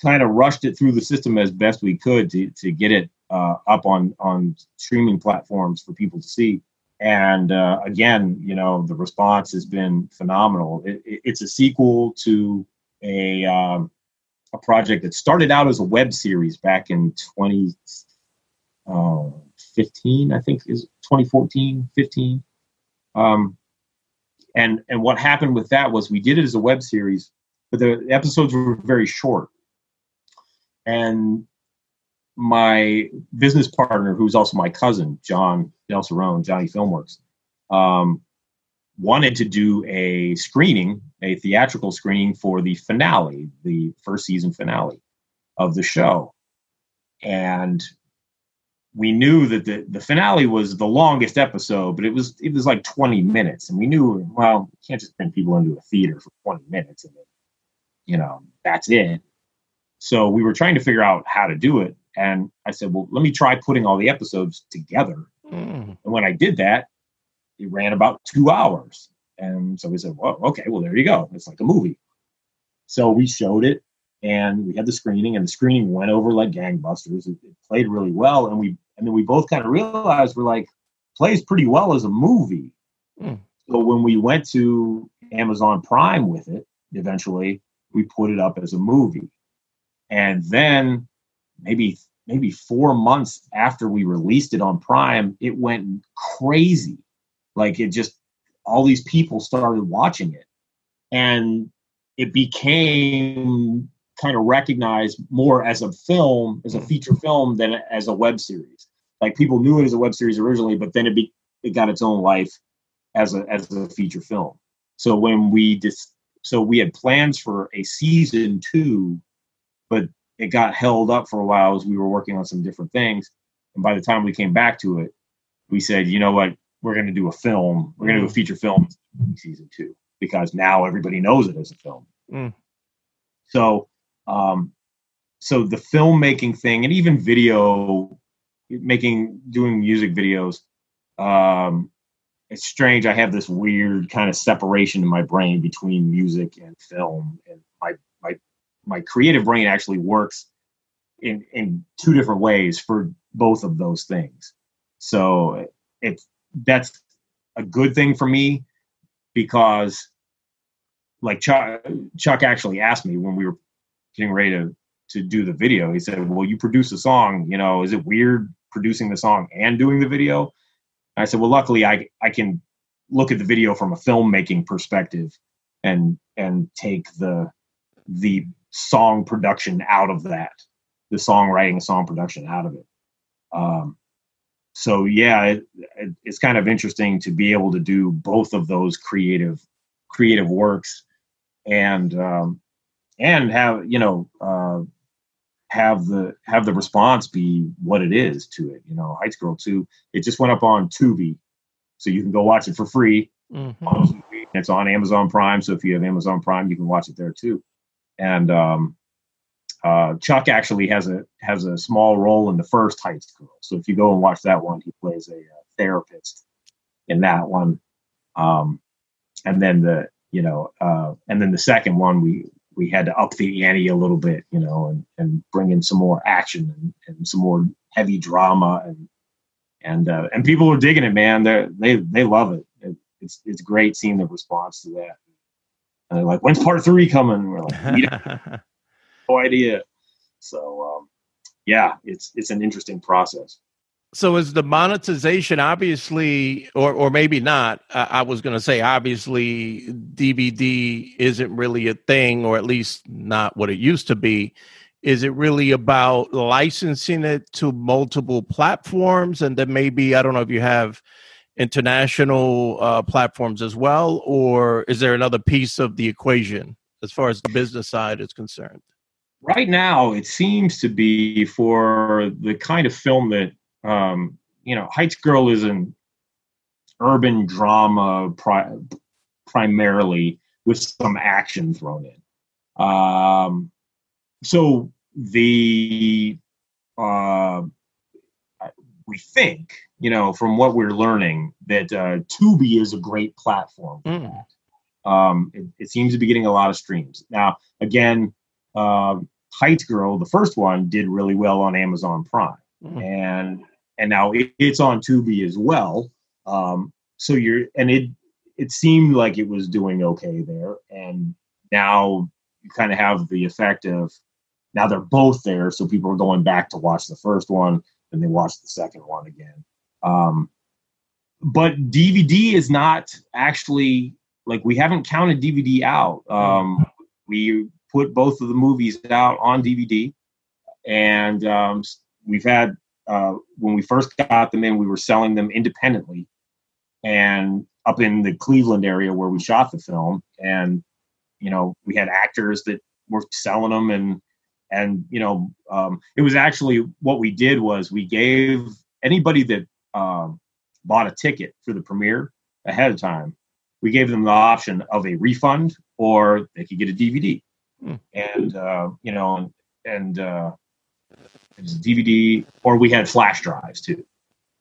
kind of rushed it through the system as best we could to, to get it uh, up on on streaming platforms for people to see. And uh, again, you know, the response has been phenomenal. It, it, it's a sequel to a um, a project that started out as a web series back in 20, uh, 15, I think is 2014, 15. Um, And and what happened with that was we did it as a web series, but the episodes were very short. And my business partner, who's also my cousin, John Del Cerrone, Johnny Filmworks, um, wanted to do a screening, a theatrical screening for the finale, the first season finale of the show. And we knew that the, the finale was the longest episode, but it was it was like 20 minutes. And we knew, well, you can't just bring people into a theater for 20 minutes and then, you know, that's it. So we were trying to figure out how to do it. And I said, well, let me try putting all the episodes together. Mm. And when I did that, it ran about two hours. And so we said, well, okay, well, there you go. It's like a movie. So we showed it and we had the screening, and the screening went over like gangbusters. It, it played really well. And we, and then we both kind of realized we're like, plays pretty well as a movie. Mm. So when we went to Amazon Prime with it, eventually, we put it up as a movie. And then maybe maybe four months after we released it on Prime, it went crazy. Like it just all these people started watching it. And it became kind of recognized more as a film, as a feature film than as a web series. Like people knew it as a web series originally, but then it be, it got its own life as a as a feature film. So when we just so we had plans for a season two, but it got held up for a while as we were working on some different things. And by the time we came back to it, we said, you know what, we're going to do a film. We're going to do a mm. feature film season two because now everybody knows it as a film. Mm. So, um, so the filmmaking thing and even video making, doing music videos, um, it's strange. I have this weird kind of separation in my brain between music and film, and my my my creative brain actually works in in two different ways for both of those things. So it's that's a good thing for me because like Chuck, Chuck actually asked me when we were getting ready to to do the video. He said, "Well, you produce a song. You know, is it weird producing the song and doing the video?" And I said, "Well, luckily, I I can look at the video from a filmmaking perspective and and take the the song production out of that, the songwriting, song production out of it. Um, so yeah, it, it, it's kind of interesting to be able to do both of those creative creative works, and um, and have you know uh, have the have the response be what it is to it. You know, Heights Girl two, it just went up on Tubi, so you can go watch it for free. Mm-hmm. It's on Amazon Prime, so if you have Amazon Prime, you can watch it there too and um, uh, Chuck actually has a has a small role in the first Heights Girl. So if you go and watch that one, he plays a, a uh, therapist in that one. Um, and then the you know uh, and then the second one we we had to up the ante a little bit, you know, and and bring in some more action and, and some more heavy drama and and uh, and people are digging it, man. They they they love it. it. It's it's great seeing the response to that. And they're like, when's part three coming? And we're like, no idea. So um, yeah, it's it's an interesting process. So is the monetization obviously, or or maybe not? Uh, I was going to say obviously DVD isn't really a thing, or at least not what it used to be. Is it really about licensing it to multiple platforms, and then maybe I don't know if you have international uh, platforms as well, or is there another piece of the equation as far as the business side is concerned? Right now, it seems to be for the kind of film that um, you know, Heights Girl is an urban drama pri- primarily with some action thrown in. Um, so the uh, we think, you know, from what we're learning, that uh, Tubi is a great platform for mm. that. Um, it, it, seems to be getting a lot of streams. Now, again, uh, Heights Girl, the first one, did really well on Amazon Prime, mm. and and now it, it's on Tubi as well. Um, so you're and it it seemed like it was doing okay there, and now you kind of have the effect of now they're both there, so people are going back to watch the first one and they watch the second one again. Um, but DVD is not actually like we haven't counted DVD out. Um, we put both of the movies out on DVD, and um, we've had uh, when we first got them in, we were selling them independently, and up in the Cleveland area where we shot the film, and you know we had actors that were selling them, and and you know um, it was actually what we did was we gave anybody that um, bought a ticket for the premiere ahead of time, we gave them the option of a refund or they could get a DVD. Hmm. And uh, you know, and uh, it was DVD, or we had flash drives too,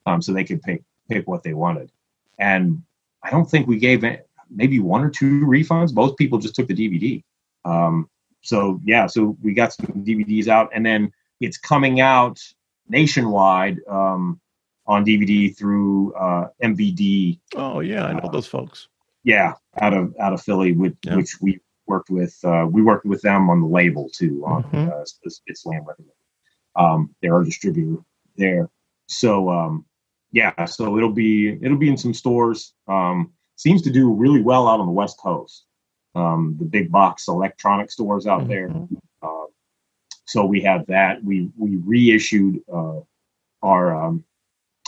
um, so they could pick pick what they wanted. And I don't think we gave it, maybe one or two refunds. Most people just took the DVD. Um, so yeah, so we got some DVDs out, and then it's coming out nationwide um, on DVD through uh, MVD. Oh yeah, I know uh, those folks. Yeah, out of out of Philly, with yeah. which we worked with. Uh, we worked with them on the label too on mm-hmm. uh, it's Slam Record. Um, they're our distributor there. So um, yeah, so it'll be it'll be in some stores. Um, seems to do really well out on the West Coast. Um, the big box electronic stores out mm-hmm. there. Uh, so we have that. We we reissued uh, our um,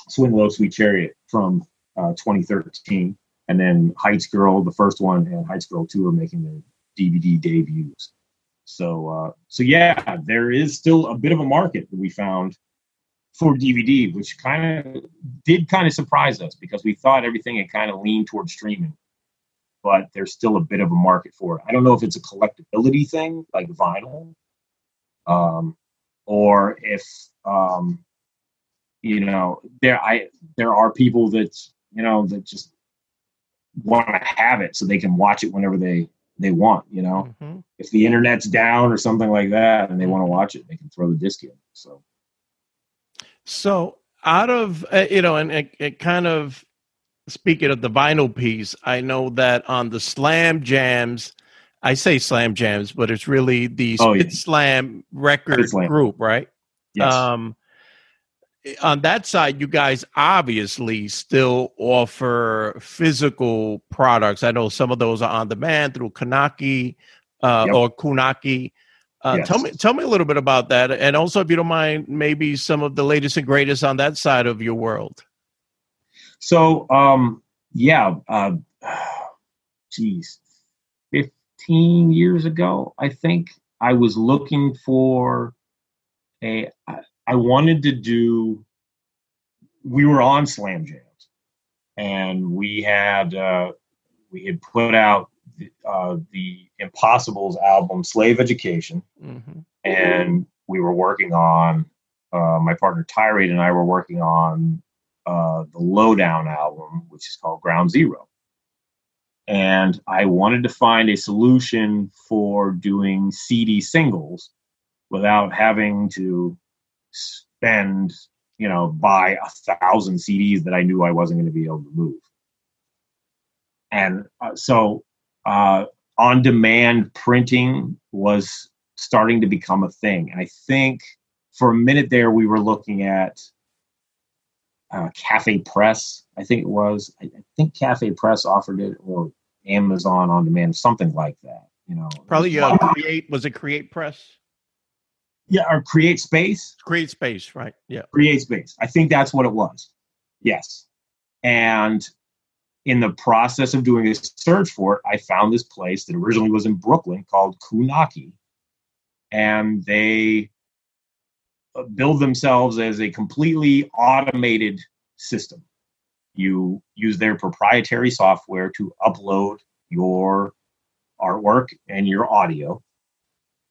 Swing Low Sweet Chariot from uh, 2013, and then Heights Girl, the first one, and Heights Girl Two are making their DVD debuts. So, uh, so yeah, there is still a bit of a market that we found for DVD, which kind of did kind of surprise us because we thought everything had kind of leaned towards streaming, but there's still a bit of a market for it. I don't know if it's a collectability thing like vinyl, um, or if um, you know there I there are people that you know that just want to have it so they can watch it whenever they they want. You know, mm-hmm. if the internet's down or something like that, and they want to watch it, they can throw the disc in. So, so out of uh, you know, and it, it kind of speaking of the vinyl piece, I know that on the Slam Jams. I say slam jams, but it's really the oh, yeah. Slam record slam. group, right? Yes. Um, on that side, you guys obviously still offer physical products. I know some of those are on demand through Kanaki uh, yep. or Kunaki. Uh, yes. Tell me, tell me a little bit about that, and also, if you don't mind, maybe some of the latest and greatest on that side of your world. So, um, yeah, uh, geez, fifteen years ago, I think I was looking for a. I wanted to do. We were on Slam Jams, and we had uh, we had put out the, uh, the Impossibles album, Slave Education, mm-hmm. and we were working on. Uh, my partner Tirade and I were working on uh, the Lowdown album, which is called Ground Zero. And I wanted to find a solution for doing CD singles without having to spend, you know, buy a thousand CDs that I knew I wasn't going to be able to move. And uh, so uh, on demand printing was starting to become a thing. And I think for a minute there, we were looking at uh, Cafe Press, I think it was. I, I, think Cafe Press offered it, or Amazon on demand, something like that. You know, probably uh, create was it Create Press? Yeah, or create space. Create space, right? Yeah. Create space. I think that's what it was. Yes. And in the process of doing a search for it, I found this place that originally was in Brooklyn called Kunaki. And they uh, build themselves as a completely automated system. You use their proprietary software to upload your artwork and your audio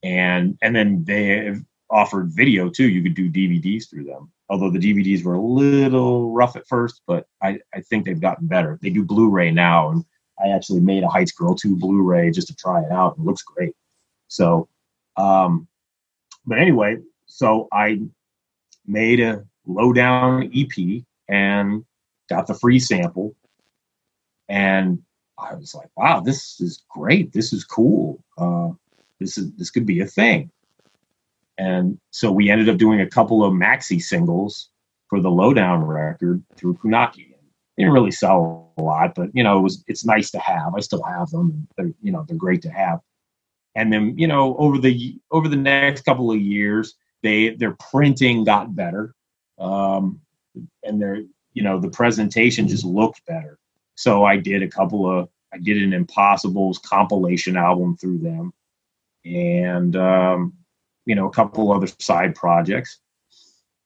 and and then they offered video too. You could do DVDs through them. Although the DVDs were a little rough at first, but I, I think they've gotten better. They do Blu-ray now, and I actually made a Heights Girl 2 Blu-ray just to try it out. It looks great. So, um, but anyway, so I made a lowdown EP and got the free sample, and I was like, wow, this is great. This is cool. Uh, this is this could be a thing. And so we ended up doing a couple of maxi singles for the Lowdown record through Kunaki. They didn't really sell a lot, but you know, it was it's nice to have. I still have them. They're you know they're great to have. And then you know over the over the next couple of years, they their printing got better, um, and their you know the presentation just looked better. So I did a couple of I did an Impossibles compilation album through them, and um, you know a couple other side projects.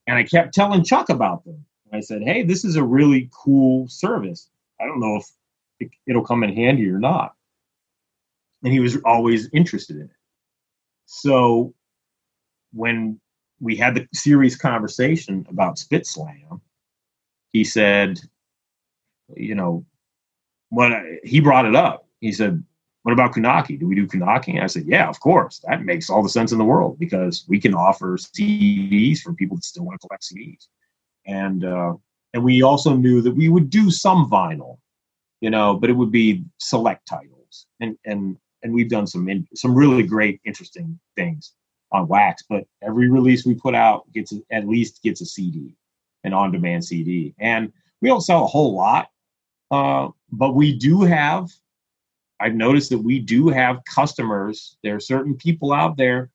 And I kept telling Chuck about them. I said, "Hey, this is a really cool service. I don't know if it'll come in handy or not." And he was always interested in it. So when we had the serious conversation about Spit Slam, he said, "You know, what he brought it up. He said, "What about Kunaki? Do we do Kunaki?" And I said, "Yeah, of course. That makes all the sense in the world because we can offer CDs for people that still want to collect CDs." and uh, and we also knew that we would do some vinyl, you know, but it would be select titles, and and and we've done some in, some really great, interesting things on wax. But every release we put out gets a, at least gets a CD, an on-demand CD, and we don't sell a whole lot, uh, but we do have. I've noticed that we do have customers. There are certain people out there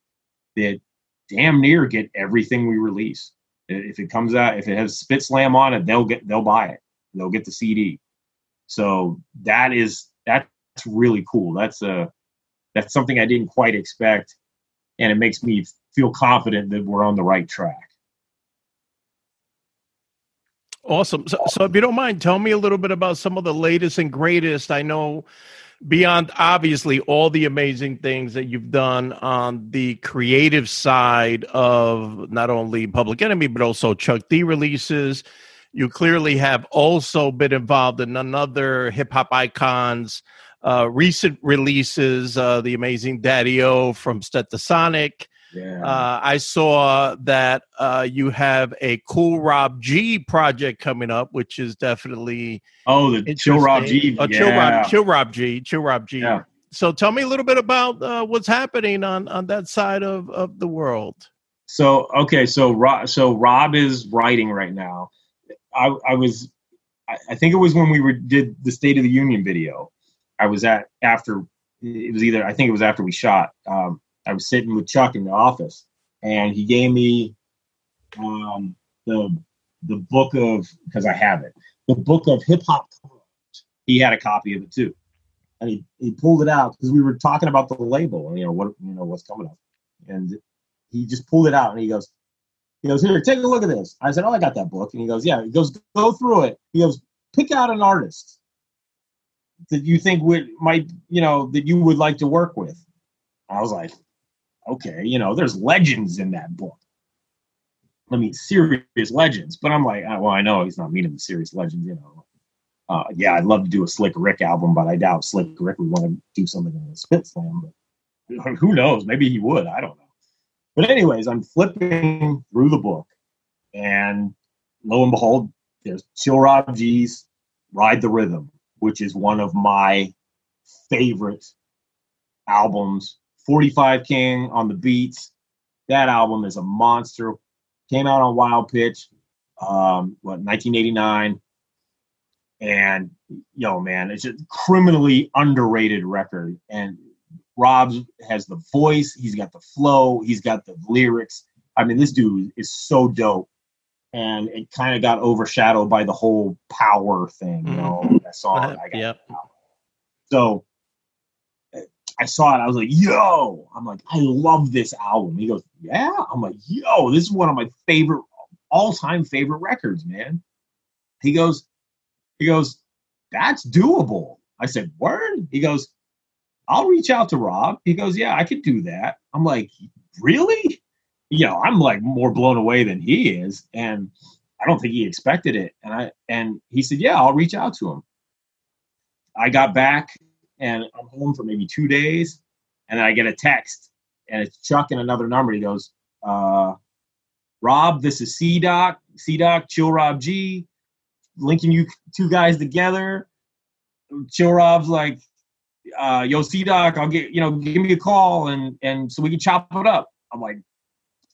that damn near get everything we release. If it comes out, if it has Spit Slam on it, they'll get they'll buy it. They'll get the CD. So that is that's really cool. That's a that's something I didn't quite expect, and it makes me feel confident that we're on the right track. Awesome. So, so if you don't mind, tell me a little bit about some of the latest and greatest. I know beyond obviously all the amazing things that you've done on the creative side of not only Public Enemy, but also Chuck D releases. You clearly have also been involved in another hip hop icons. Uh, recent releases, uh, the amazing Daddy O from Stetsasonic, yeah. Uh, I saw that uh, you have a Cool Rob G project coming up, which is definitely oh the Chill Rob G, oh, yeah. Chill Rob, Chill Rob G, Chill Rob G. Yeah. So tell me a little bit about uh, what's happening on on that side of of the world. So okay, so Rob, so Rob is writing right now. I, I was, I, I think it was when we were did the State of the Union video. I was at after it was either I think it was after we shot. Um, I was sitting with Chuck in the office, and he gave me um, the the book of because I have it, the book of hip hop. He had a copy of it too, and he, he pulled it out because we were talking about the label, and you know what you know what's coming up, and he just pulled it out and he goes, he goes here, take a look at this. I said, oh, I got that book, and he goes, yeah. He goes, go through it. He goes, pick out an artist that you think would might you know that you would like to work with. I was like, okay, you know, there's legends in that book. I mean, serious legends. But I'm like, ah, well, I know he's not meaning the serious legends, you know. Uh, yeah, I'd love to do a Slick Rick album, but I doubt Slick Rick would want to do something in a Spit Slam. But who knows? Maybe he would. I don't know. But anyways, I'm flipping through the book, and lo and behold, there's Chill Rob G's "Ride the Rhythm," which is one of my favorite albums 45 King on the beats. That album is a monster. Came out on Wild Pitch, um, what 1989, and yo man, it's a criminally underrated record. And Rob has the voice, he's got the flow, he's got the lyrics. I mean, this dude is so dope. And it kind of got overshadowed by the whole power thing, you know, mm-hmm. that song. I got yep. So I saw it. I was like, yo, I'm like, I love this album. He goes, yeah. I'm like, yo, this is one of my favorite, all time favorite records, man. He goes, he goes, that's doable. I said, word? He goes, I'll reach out to Rob. He goes, yeah, I could do that. I'm like, really? You know, I'm like more blown away than he is. And I don't think he expected it. And I, and he said, yeah, I'll reach out to him. I got back and I'm home for maybe two days, and then I get a text, and it's Chuck and another number. He goes, uh, "Rob, this is C Doc, C Doc, Chill Rob G, linking you two guys together." Chill Rob's like, uh, "Yo, C Doc, I'll get you know, give me a call, and and so we can chop it up." I'm like,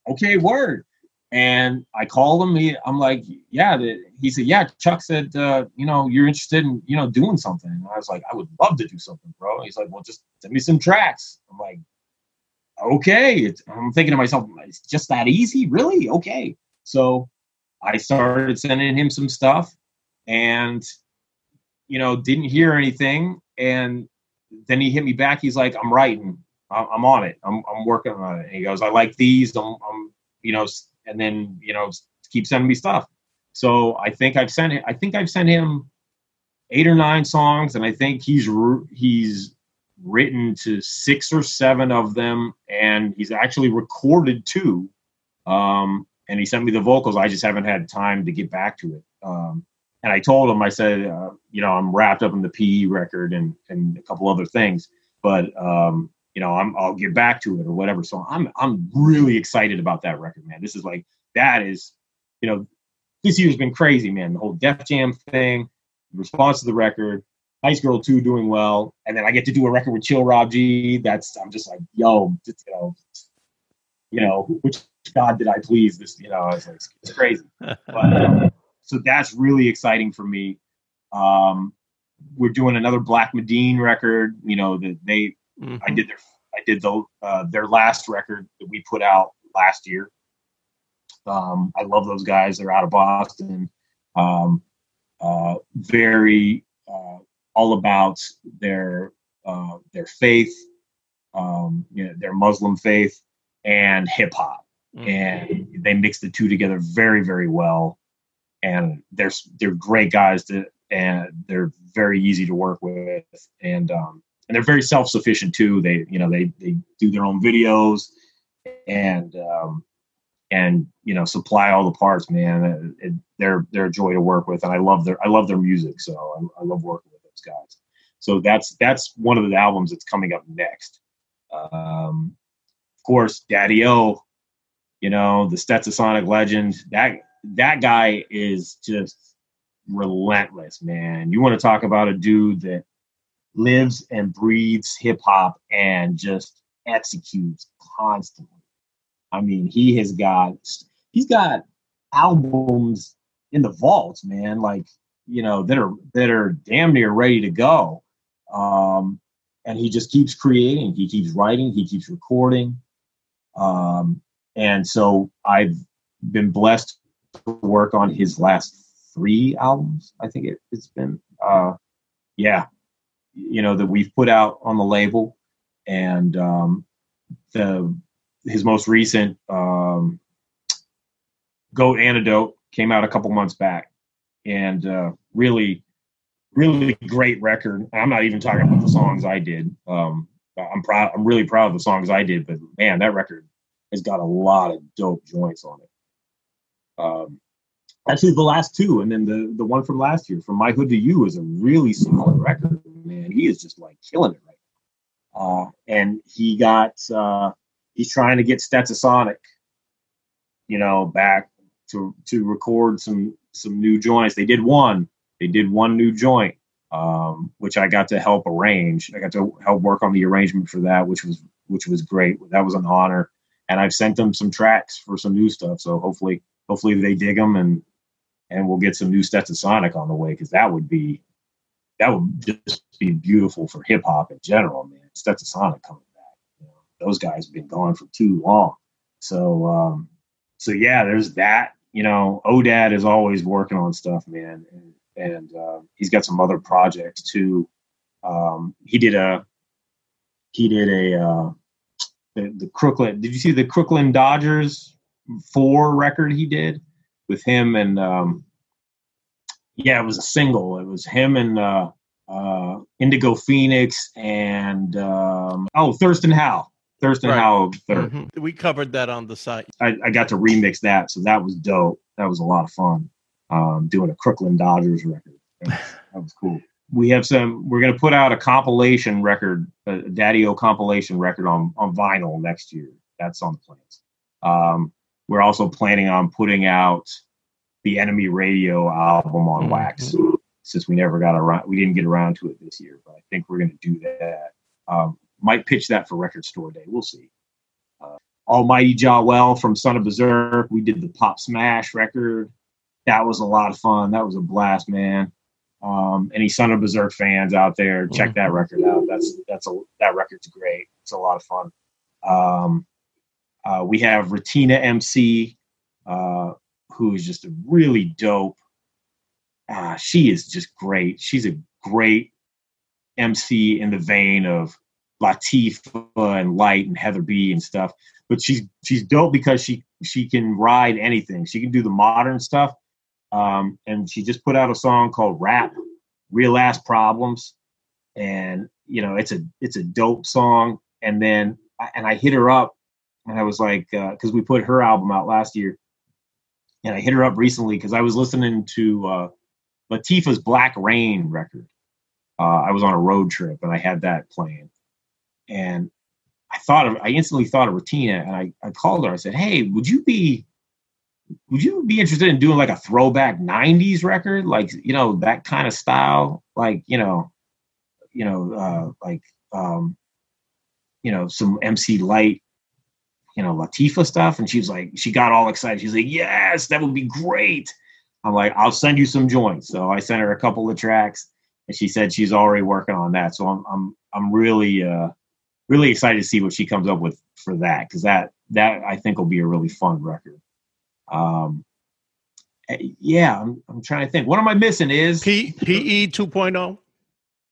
"Okay, word." And I called him. He, I'm like, yeah. He said, yeah. Chuck said, uh, you know, you're interested in, you know, doing something. And I was like, I would love to do something, bro. He's like, well, just send me some tracks. I'm like, okay. It's, I'm thinking to myself, it's just that easy, really? Okay. So I started sending him some stuff, and you know, didn't hear anything. And then he hit me back. He's like, I'm writing. I'm on it. I'm, I'm working on it. And he goes, I like these. I'm, I'm, you know, and then you know keep sending me stuff. So I think I've sent I think I've sent him eight or nine songs, and I think he's he's written to six or seven of them, and he's actually recorded two. Um, and he sent me the vocals. I just haven't had time to get back to it. Um, and I told him, I said, uh, you know, I'm wrapped up in the PE record and and a couple other things, but um, you know, I'm I'll get back to it or whatever. So I'm I'm really excited about that record, man. This is like that is, you know, this year's been crazy, man. The whole Def Jam thing, response to the record, Heights Girl 2 doing well, and then I get to do a record with Chill Rob G. That's I'm just like, yo, you know, you know, which God did I please? This, you know, it's, like, it's crazy. But, um, so that's really exciting for me. Um, we're doing another Black Medine record. You know that they, mm-hmm. I did their, I did the uh, their last record that we put out last year. Um, I love those guys. They're out of Boston. Um, uh, very uh, all about their uh, their faith, um, you know, their Muslim faith, and hip hop, mm-hmm. and they mix the two together very very well. And they're they're great guys to, and they're very easy to work with, and um, and they're very self sufficient too. They you know they they do their own videos, and um, and you know supply all the parts man. It, it, they're they're a joy to work with. And i love their i love their music. So I, I, love working with those guys. So that's that's one of the albums that's coming up next. Um, of course daddy o you know the stetsasonic legend that that guy is just relentless man. You want to talk about a dude that lives and breathes hip hop and just executes constantly I mean, he has got he's got albums in the vault, man. Like you know that are that are damn near ready to go. Um, and he just keeps creating. He keeps writing. He keeps recording. Um, and so I've been blessed to work on his last three albums. I think it, has been, uh, yeah, you know that we've put out on the label, and um, the his most recent um, Goat Antidote came out a couple months back, and uh, really, really great record. I'm not even talking about the songs I did. Um, I'm proud. I'm really proud of the songs I did, but man, that record has got a lot of dope joints on it. Um, actually, the last two, and then the the one from last year, from My Hood to You, is a really solid record. He is just like killing it right now. Uh, and he got uh, he's trying to get Stetsasonic, you know, back to to record some some new joints. They did one. They did one new joint, um, which I got to help arrange. I got to help work on the arrangement for that, which was which was great. That was an honor. And I've sent them some tracks for some new stuff. So hopefully, hopefully they dig them and and we'll get some new Stetsasonic on the way because that would be that would just be beautiful for hip hop in general, man. Stetsasonic coming back, those guys have been gone for too long. So, um, so yeah, there's that. You know, Odad is always working on stuff, man, and, and uh, he's got some other projects too. Um, he did a he did a uh, the, the Crooklyn. Did you see the Crooklyn Dodgers four record he did with him and um, yeah, it was a single. It was him and uh, uh, Indigo Phoenix and um, oh Thirstin Howl. Thirstin right. Howl 3rd mm-hmm. We covered that on the site. I, I, got to remix that, so that was dope. That was a lot of fun. Um, doing a Crooklyn Dodgers record. That was, that was cool. We have some. We're going to put out a compilation record, a Daddy O compilation record on on vinyl next year. That's on the plans. Um, we're also planning on putting out the Enemy Radio album on mm-hmm. wax. Since we never got around, we didn't get around to it this year, but I think we're going to do that. Um, might pitch that for record store day. We'll see. Uh, Almighty Jahwell from Son of Bazerk. We did the Pop Smash record. That was a lot of fun. That was a blast, man. Um, any Son of Bazerk fans out there, check mm-hmm. that record out. That's that's a that record's great. It's a lot of fun. Um, uh, we have Ratina MC, uh, who is just a really dope. Uh, she is just great. She's a great MC in the vein of Latifah and Lyte and Heather B and stuff. But she's she's dope because she she can ride anything. She can do the modern stuff. Um, and she just put out a song called Rap, Real Ass Problems. And you know, it's a it's a dope song. And then and I hit her up and I was like, because uh, we put her album out last year, and I hit her up recently because I was listening to uh, Latifah's Black Reign record. Uh, I was on a road trip and I had that playing, and I thought of, I instantly thought of Ratina, and I, I called her. I said, "Hey, would you be would you be interested in doing like a throwback 90s record? Like you know that kind of style? Like you know you know uh like um you know some MC Lyte you know latifah stuff? And she was like she got all excited. She's like yes that would be great i'm like i'll send you some joints so i sent her a couple of tracks and she said she's already working on that so i'm i'm i'm really uh really excited to see what she comes up with for that because that that I think will be a really fun record. Um, eh, yeah, I'm, I'm trying to think. What am I missing? Is P, PE 2.0?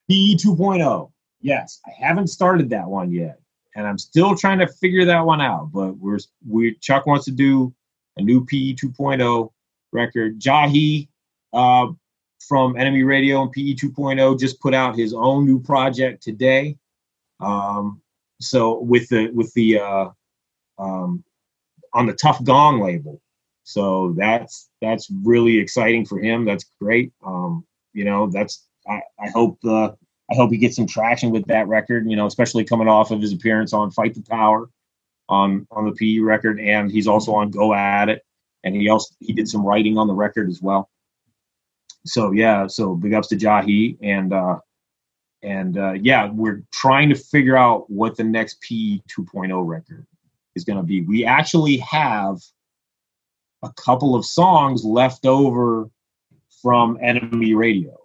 PE 2.0. Yes, I haven't started that one yet, and I'm still trying to figure that one out. But we're we Chuck wants to do a new PE 2.0 record. Jahi uh, from Enemy Radio and PE 2.0 just put out his own new project today. Um, so with the with the uh, um, on the Tuff Gong label, so that's that's really exciting for him. That's great. Um, you know, that's I, I hope uh, I hope he gets some traction with that record. You know, especially coming off of his appearance on Fight the Power on on the PE record, and he's also on Go At It, and he also he did some writing on the record as well. So yeah, so big ups to Jahi, and uh, and uh, yeah, we're trying to figure out what the next PE 2.0 record is going to be. We actually have a couple of songs left over from Enemy Radio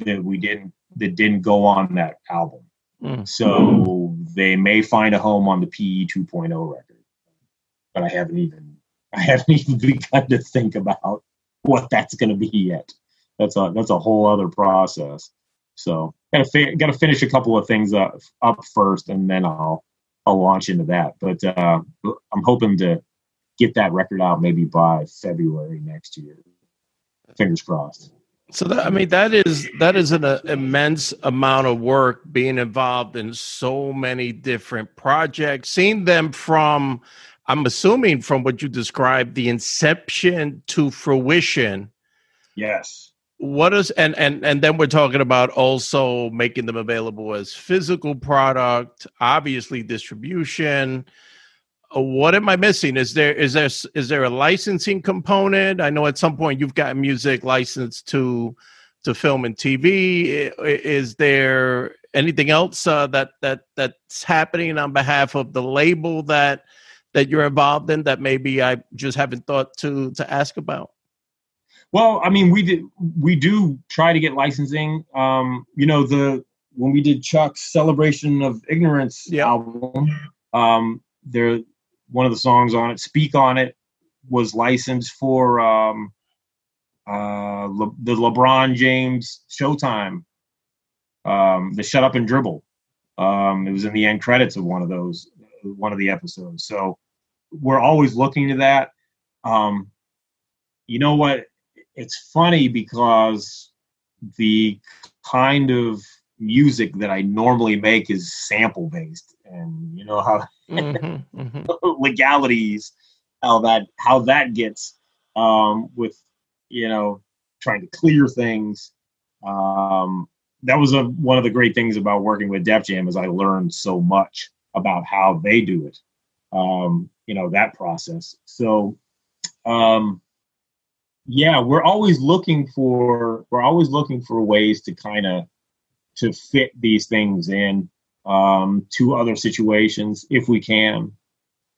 that we didn't that didn't go on that album. Mm. So they may find a home on the PE 2.0 record, but I haven't even I haven't even begun to think about what that's going to be yet. That's a that's a whole other process. So got to fi- got to finish a couple of things up, up first, and then I'll I'll launch into that. But uh, I'm hoping to get that record out maybe by February next year. Fingers crossed. So that, I mean that is that is an uh, immense amount of work being involved in so many different projects. Seeing them from, I'm assuming from what you described, the inception to fruition. Yes. What is and and and then we're talking about also making them available as physical product obviously distribution. Uh, what am i missing? Is there is there is there a licensing component? I know at some point you've got music licensed to to film and tv is there anything else uh, that that that's happening on behalf of the label that that you're involved in that maybe i just haven't thought to to ask about well, I mean, we did we do try to get licensing. Um, you know, the when we did Chuck's Celebration of Ignorance yep. album, um, there one of the songs on it, "Speak on It," was licensed for um, uh, Le, the LeBron James Showtime, um, the "Shut Up and Dribble." Um, it was in the end credits of one of those, one of the episodes. So we're always looking to that. Um, you know what? it's funny because the kind of music that I normally make is sample based, and you know how mm-hmm, mm-hmm. legalities, how that how that gets um, with you know trying to clear things. Um, that was a, one of the great things about working with Def Jam is I learned so much about how they do it. Um, you know that process. So um, yeah, we're always looking for we're always looking for ways to kind of to fit these things in um, to other situations if we can.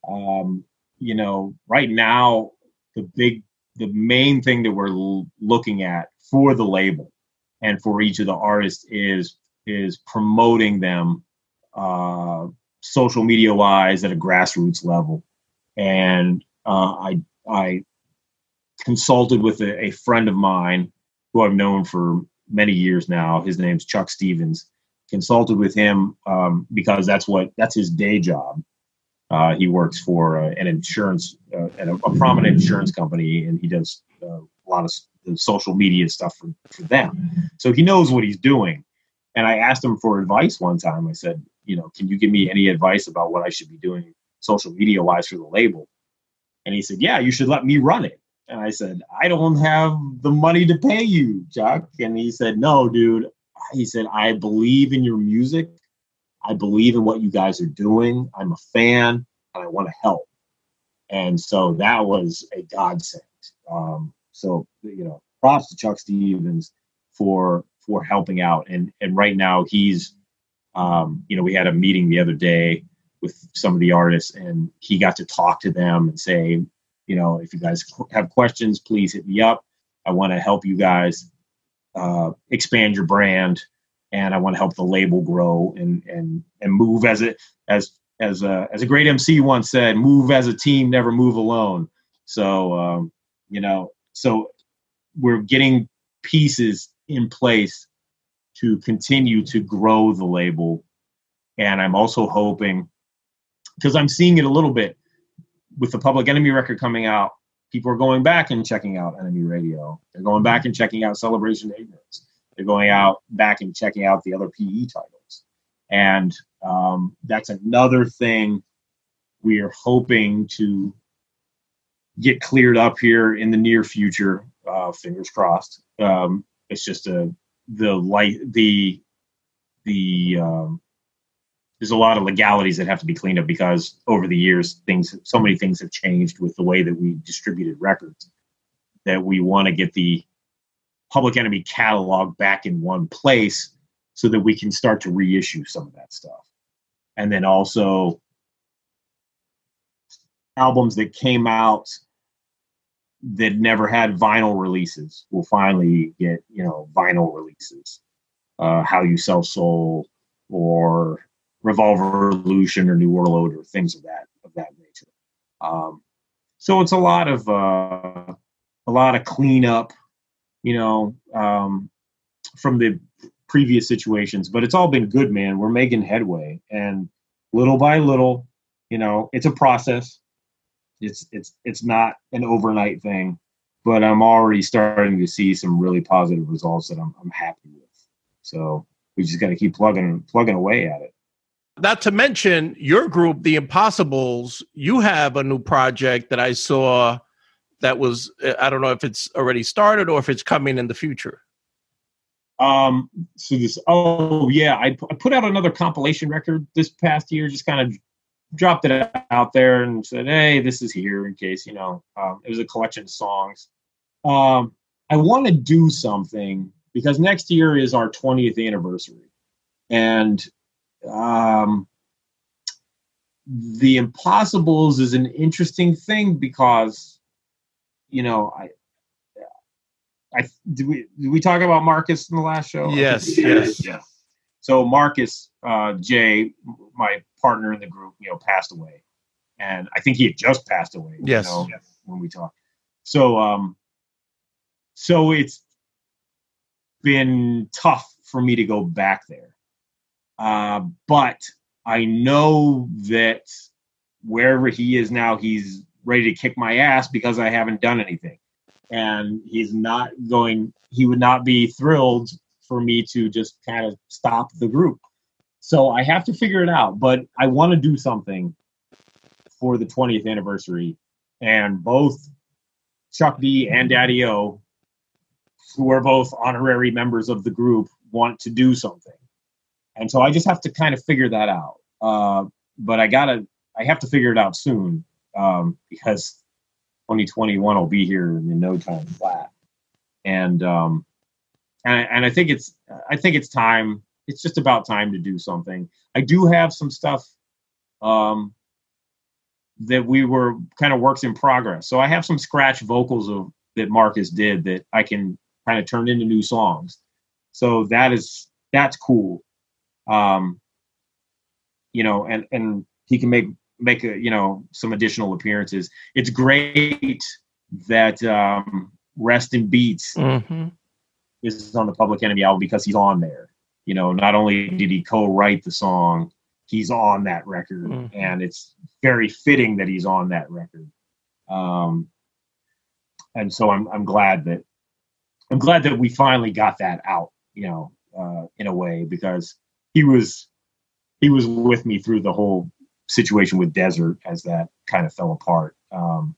Um, you know, right now, the big, the main thing that we're l- looking at for the label and for each of the artists is is promoting them uh, social media wise at a grassroots level. And uh, I I consulted with a, a friend of mine who I've known for many years now. His name's Chuck Stevens. Consulted with him um, because that's what that's his day job. Uh, he works for uh, an insurance, uh, a, a, prominent insurance company, and he does uh, a lot of social media stuff for, for them. So he knows what he's doing. And I asked him for advice one time. I said, you know, can you give me any advice about what I should be doing social media wise for the label? And he said, yeah, you should let me run it. And I said, I don't have the money to pay you, Chuck. And he said, No, dude. He said, I believe in your music. I believe in what you guys are doing. I'm a fan and I want to help. And so that was a godsend. Um, so, you know, props to Chuck Stevens for for helping out. And and right now he's um, you know, we had a meeting the other day with some of the artists and he got to talk to them and say, you know, if you guys have questions, please hit me up. I want to help you guys uh, expand your brand, and I want to help the label grow and and and move as it as as a as a great MC once said, move as a team, never move alone. So um, you know, so we're getting pieces in place to continue to grow the label, and I'm also hoping because I'm seeing it a little bit with the Public Enemy record coming out, people are going back and checking out Enemy Radio. They're going back and checking out Celebration Ignorance. They're going out back and checking out the other PE titles, and um, that's another thing we are hoping to get cleared up here in the near future. Uh, fingers crossed. Um, it's just a the light the the um, there's a lot of legalities that have to be cleaned up because over the years things so many things have changed with the way that we distributed records that we want to get the public enemy catalog back in one place so that we can start to reissue some of that stuff. And then also albums that came out that never had vinyl releases will finally get you know vinyl releases. Uh, how you sell soul or Revolution or New World or things of that of that nature. Um, so it's a lot of uh, a lot of cleanup, you know, um, from the previous situations. But it's all been good, man. We're making headway, and little by little, you know, it's a process. It's it's it's not an overnight thing, but I'm already starting to see some really positive results that I'm I'm happy with. So we just got to keep plugging plugging away at it. Not to mention your group, The Impossibles, you have a new project that I saw that was, I don't know if it's already started or if it's coming in the future. Um, so this, oh yeah, I, I put out another compilation record this past year, just kind of dropped it out there and said, hey, this is here in case, you know, um, it was a collection of songs. Um, I want to do something because next year is our 20th anniversary. And um, the impossibles is an interesting thing because you know i i did we did we talk about marcus in the last show? Yes yes. Yeah so marcus uh jay my partner in the group you know passed away. And i think he had just passed away yes. you know, when we talked. So um so it's been tough for me to go back there uh, but I know that wherever he is now, he's ready to kick my ass because I haven't done anything. And he's not going, he would not be thrilled for me to just kind of stop the group. So I have to figure it out. But I want to do something for the 20th anniversary. And both Chuck D and Daddy O, who are both honorary members of the group, want to do something and so I just have to kind of figure that out. Uh, but I gotta, I have to figure it out soon um, because 2021 will be here in no time flat. And um, and and I think it's, I think it's time. It's just about time to do something. I do have some stuff um, that we were kind of works in progress. So I have some scratch vocals of that Marcus did that I can kind of turn into new songs. So that is that's cool. Um, you know, and and he can make make a, you know some additional appearances. It's great that um, Rest in Beats mm-hmm. is on the Public Enemy album because he's on there. You know, not only did he co-write the song, he's on that record, mm-hmm. and it's very fitting that he's on that record. Um, and so I'm I'm glad that I'm glad that we finally got that out. You know, uh, in a way because he was he was with me through the whole situation with Desert as that kind of fell apart um,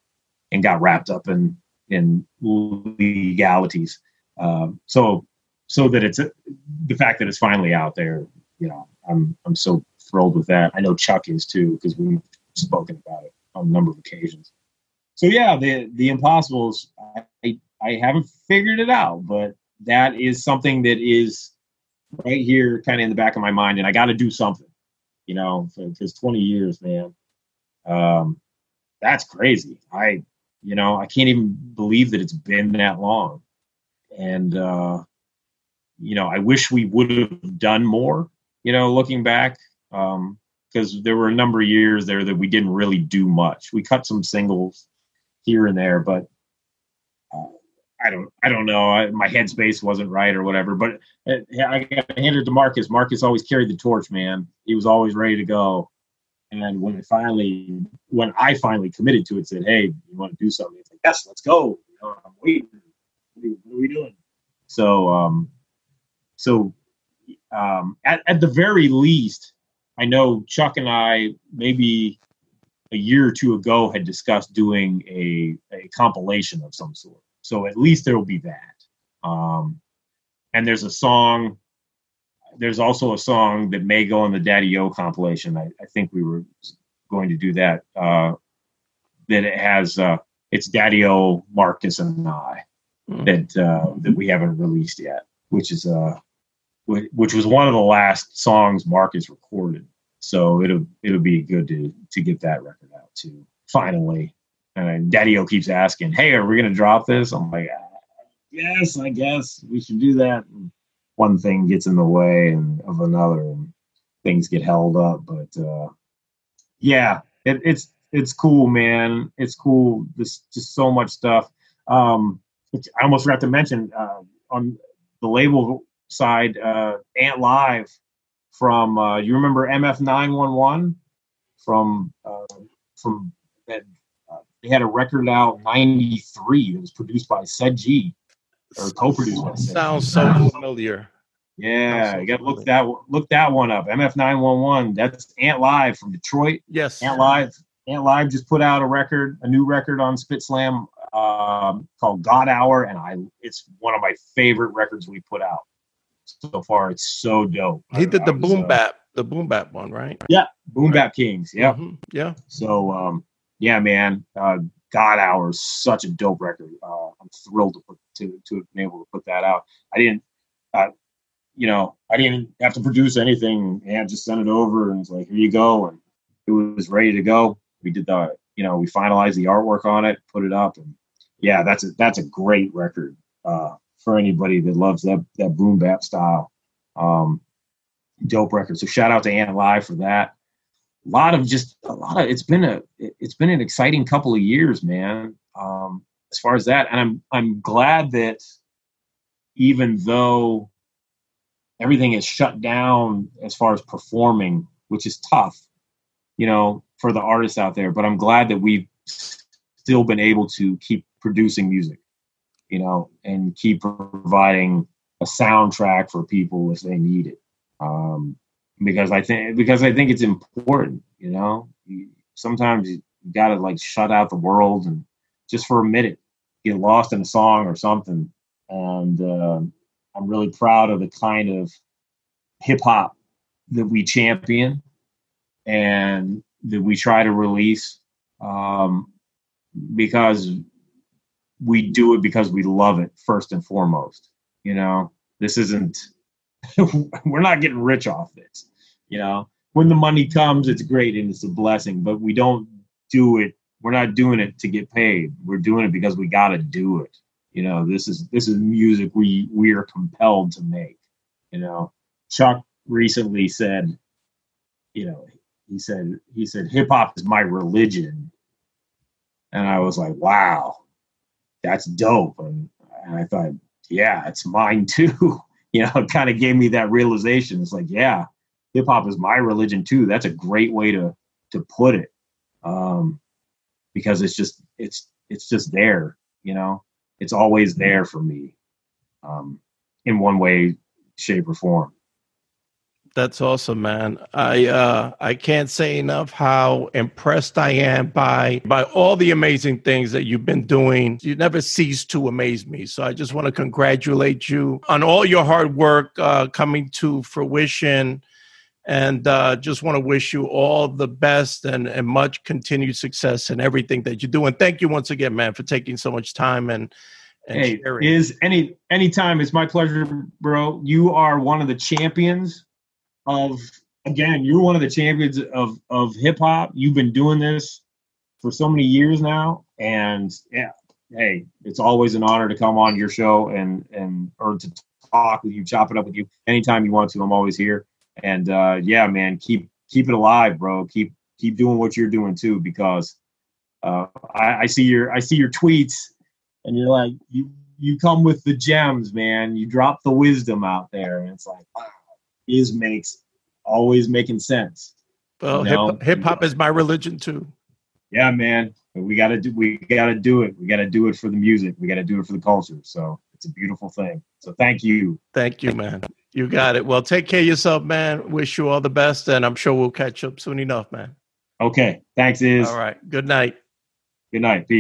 and got wrapped up in in legalities. Um, so so that it's the fact that it's finally out there. You know, I'm I'm so thrilled with that. I know Chuck is too because we've spoken about it on a number of occasions. So yeah, the the Impossibles. I I haven't figured it out, but that is something that is right here, kind of in the back of my mind, and I got to do something you know, because 20 years, man. Um, that's crazy. I, you know, I can't even believe that it's been that long. And, uh, you know, I wish we would have done more, you know, looking back, because um, there were a number of years there that we didn't really do much. We cut some singles here and there, but I don't I don't know. I, my headspace wasn't right or whatever. But uh, I got handed to Marcus. Marcus always carried the torch, man. He was always ready to go. And when it finally, when I finally committed to it, said, "Hey, you want to do something?" It's like, "Yes, let's go." You know, I'm waiting. What are we doing? So, um, so um, at at the very least, I know Chuck and I maybe a year or two ago had discussed doing a, a compilation of some sort so at least there will be that. Um, and there's a song. There's also a song that may go on the Daddy O compilation. I, I think we were going to do that. Uh, that it has uh, it's Daddy O, Marcus, and I mm. that uh, that we haven't released yet, which is uh, which was one of the last songs Marcus recorded. So it'll it'll be good to to get that record out too. Finally, and Daddy O keeps asking, "Hey, are we to drop this?" I'm like, "Yes, I guess we should do that." And one thing gets in the way and of another, and things get held up. But uh, yeah, it, it's it's cool, man. It's cool. There's just so much stuff. Um, I almost forgot to mention uh, on the label side, uh, Ant Live from uh, you remember MF nine one one from uh, from that they had a record out '93 that was produced by Ced Gee or co-produced by Sounds so familiar. Yeah, so you got to look that look that one up. MF nine one one. That's Ant Live from Detroit. Yes, Ant Live. Ant Live just put out a record, a new record on Spit Slam um, called God Hour, and I it's one of my favorite records we put out so far. It's so dope. He did the was, boom uh, bap, the boom bap one, right? Yeah, boom right. bap kings. Yeah, mm-hmm. yeah. So um, yeah, man, uh, God Hour is such a dope record. Uh, I'm thrilled to put to to have been able to put that out. I didn't, uh, you know, I didn't have to produce anything. And just sent it over and it's like, here you go, and it was ready to go. We did the, you know, we finalized the artwork on it, put it up, and yeah, that's a that's a great record uh, for anybody that loves that that boom bap style. Um, dope record. So shout out to Ant Live for that a lot of just a lot of it's been a it's been an exciting couple of years, man. Um, as far as that, and I'm I'm glad that even though everything is shut down as far as performing, which is tough, you know, for the artists out there, but I'm glad that we've still been able to keep producing music, you know, and keep providing a soundtrack for people if they need it. Um, because I think because I think it's important. You know, sometimes you got to like shut out the world and just for a minute get lost in a song or something. And uh, I'm really proud of the kind of hip hop that we champion and that we try to release um, because we do it because we love it first and foremost. You know, this isn't we're not getting rich off this. You know, when the money comes, it's great and it's a blessing, but we don't do it. We're not doing it to get paid. We're doing it because we got to do it. You know, this is this is music we we are compelled to make. You know, Chuck recently said, you know, he said he said hip hop is my religion, and I was like, wow, that's dope. And, and I thought, yeah, it's mine too. you know, kind of gave me that realization. It's like, yeah, hip hop is my religion too. That's a great way to to put it, um, because it's just it's it's just there. You know, it's always there for me, um, in one way, shape, or form. That's awesome, man. I uh, I can't say enough how impressed I am by by all the amazing things that you've been doing. You never cease to amaze me. So I just want to congratulate you on all your hard work uh, coming to fruition, and uh, just want to wish you all the best and and much continued success in everything that you do. And thank you once again, man, for taking so much time and. and hey, sharing. is any anytime it's my pleasure, bro. You are one of the champions of again, you're one of the champions of of hip hop. You've been doing this for so many years now, and yeah, hey, it's always an honor to come on your show and and or to talk with you, chop it up with you anytime you want to. I'm always here, and uh, yeah, man, keep keep it alive, bro. Keep keep doing what you're doing too, because uh, I, I see your I see your tweets, and you're like you you come with the gems, man. You drop the wisdom out there, and it's like wow is makes always making sense. Well, you know? hip hop is my religion too. Yeah, man. We gotta do we gotta do it. We gotta do it for the music. We gotta do it for the culture. So it's a beautiful thing. So thank you. Thank you, man. You got it. Well, take care of yourself, man. Wish you all the best, and I'm sure we'll catch up soon enough, man. Okay. Thanks, Is. All right. Good night. Good night. Peace.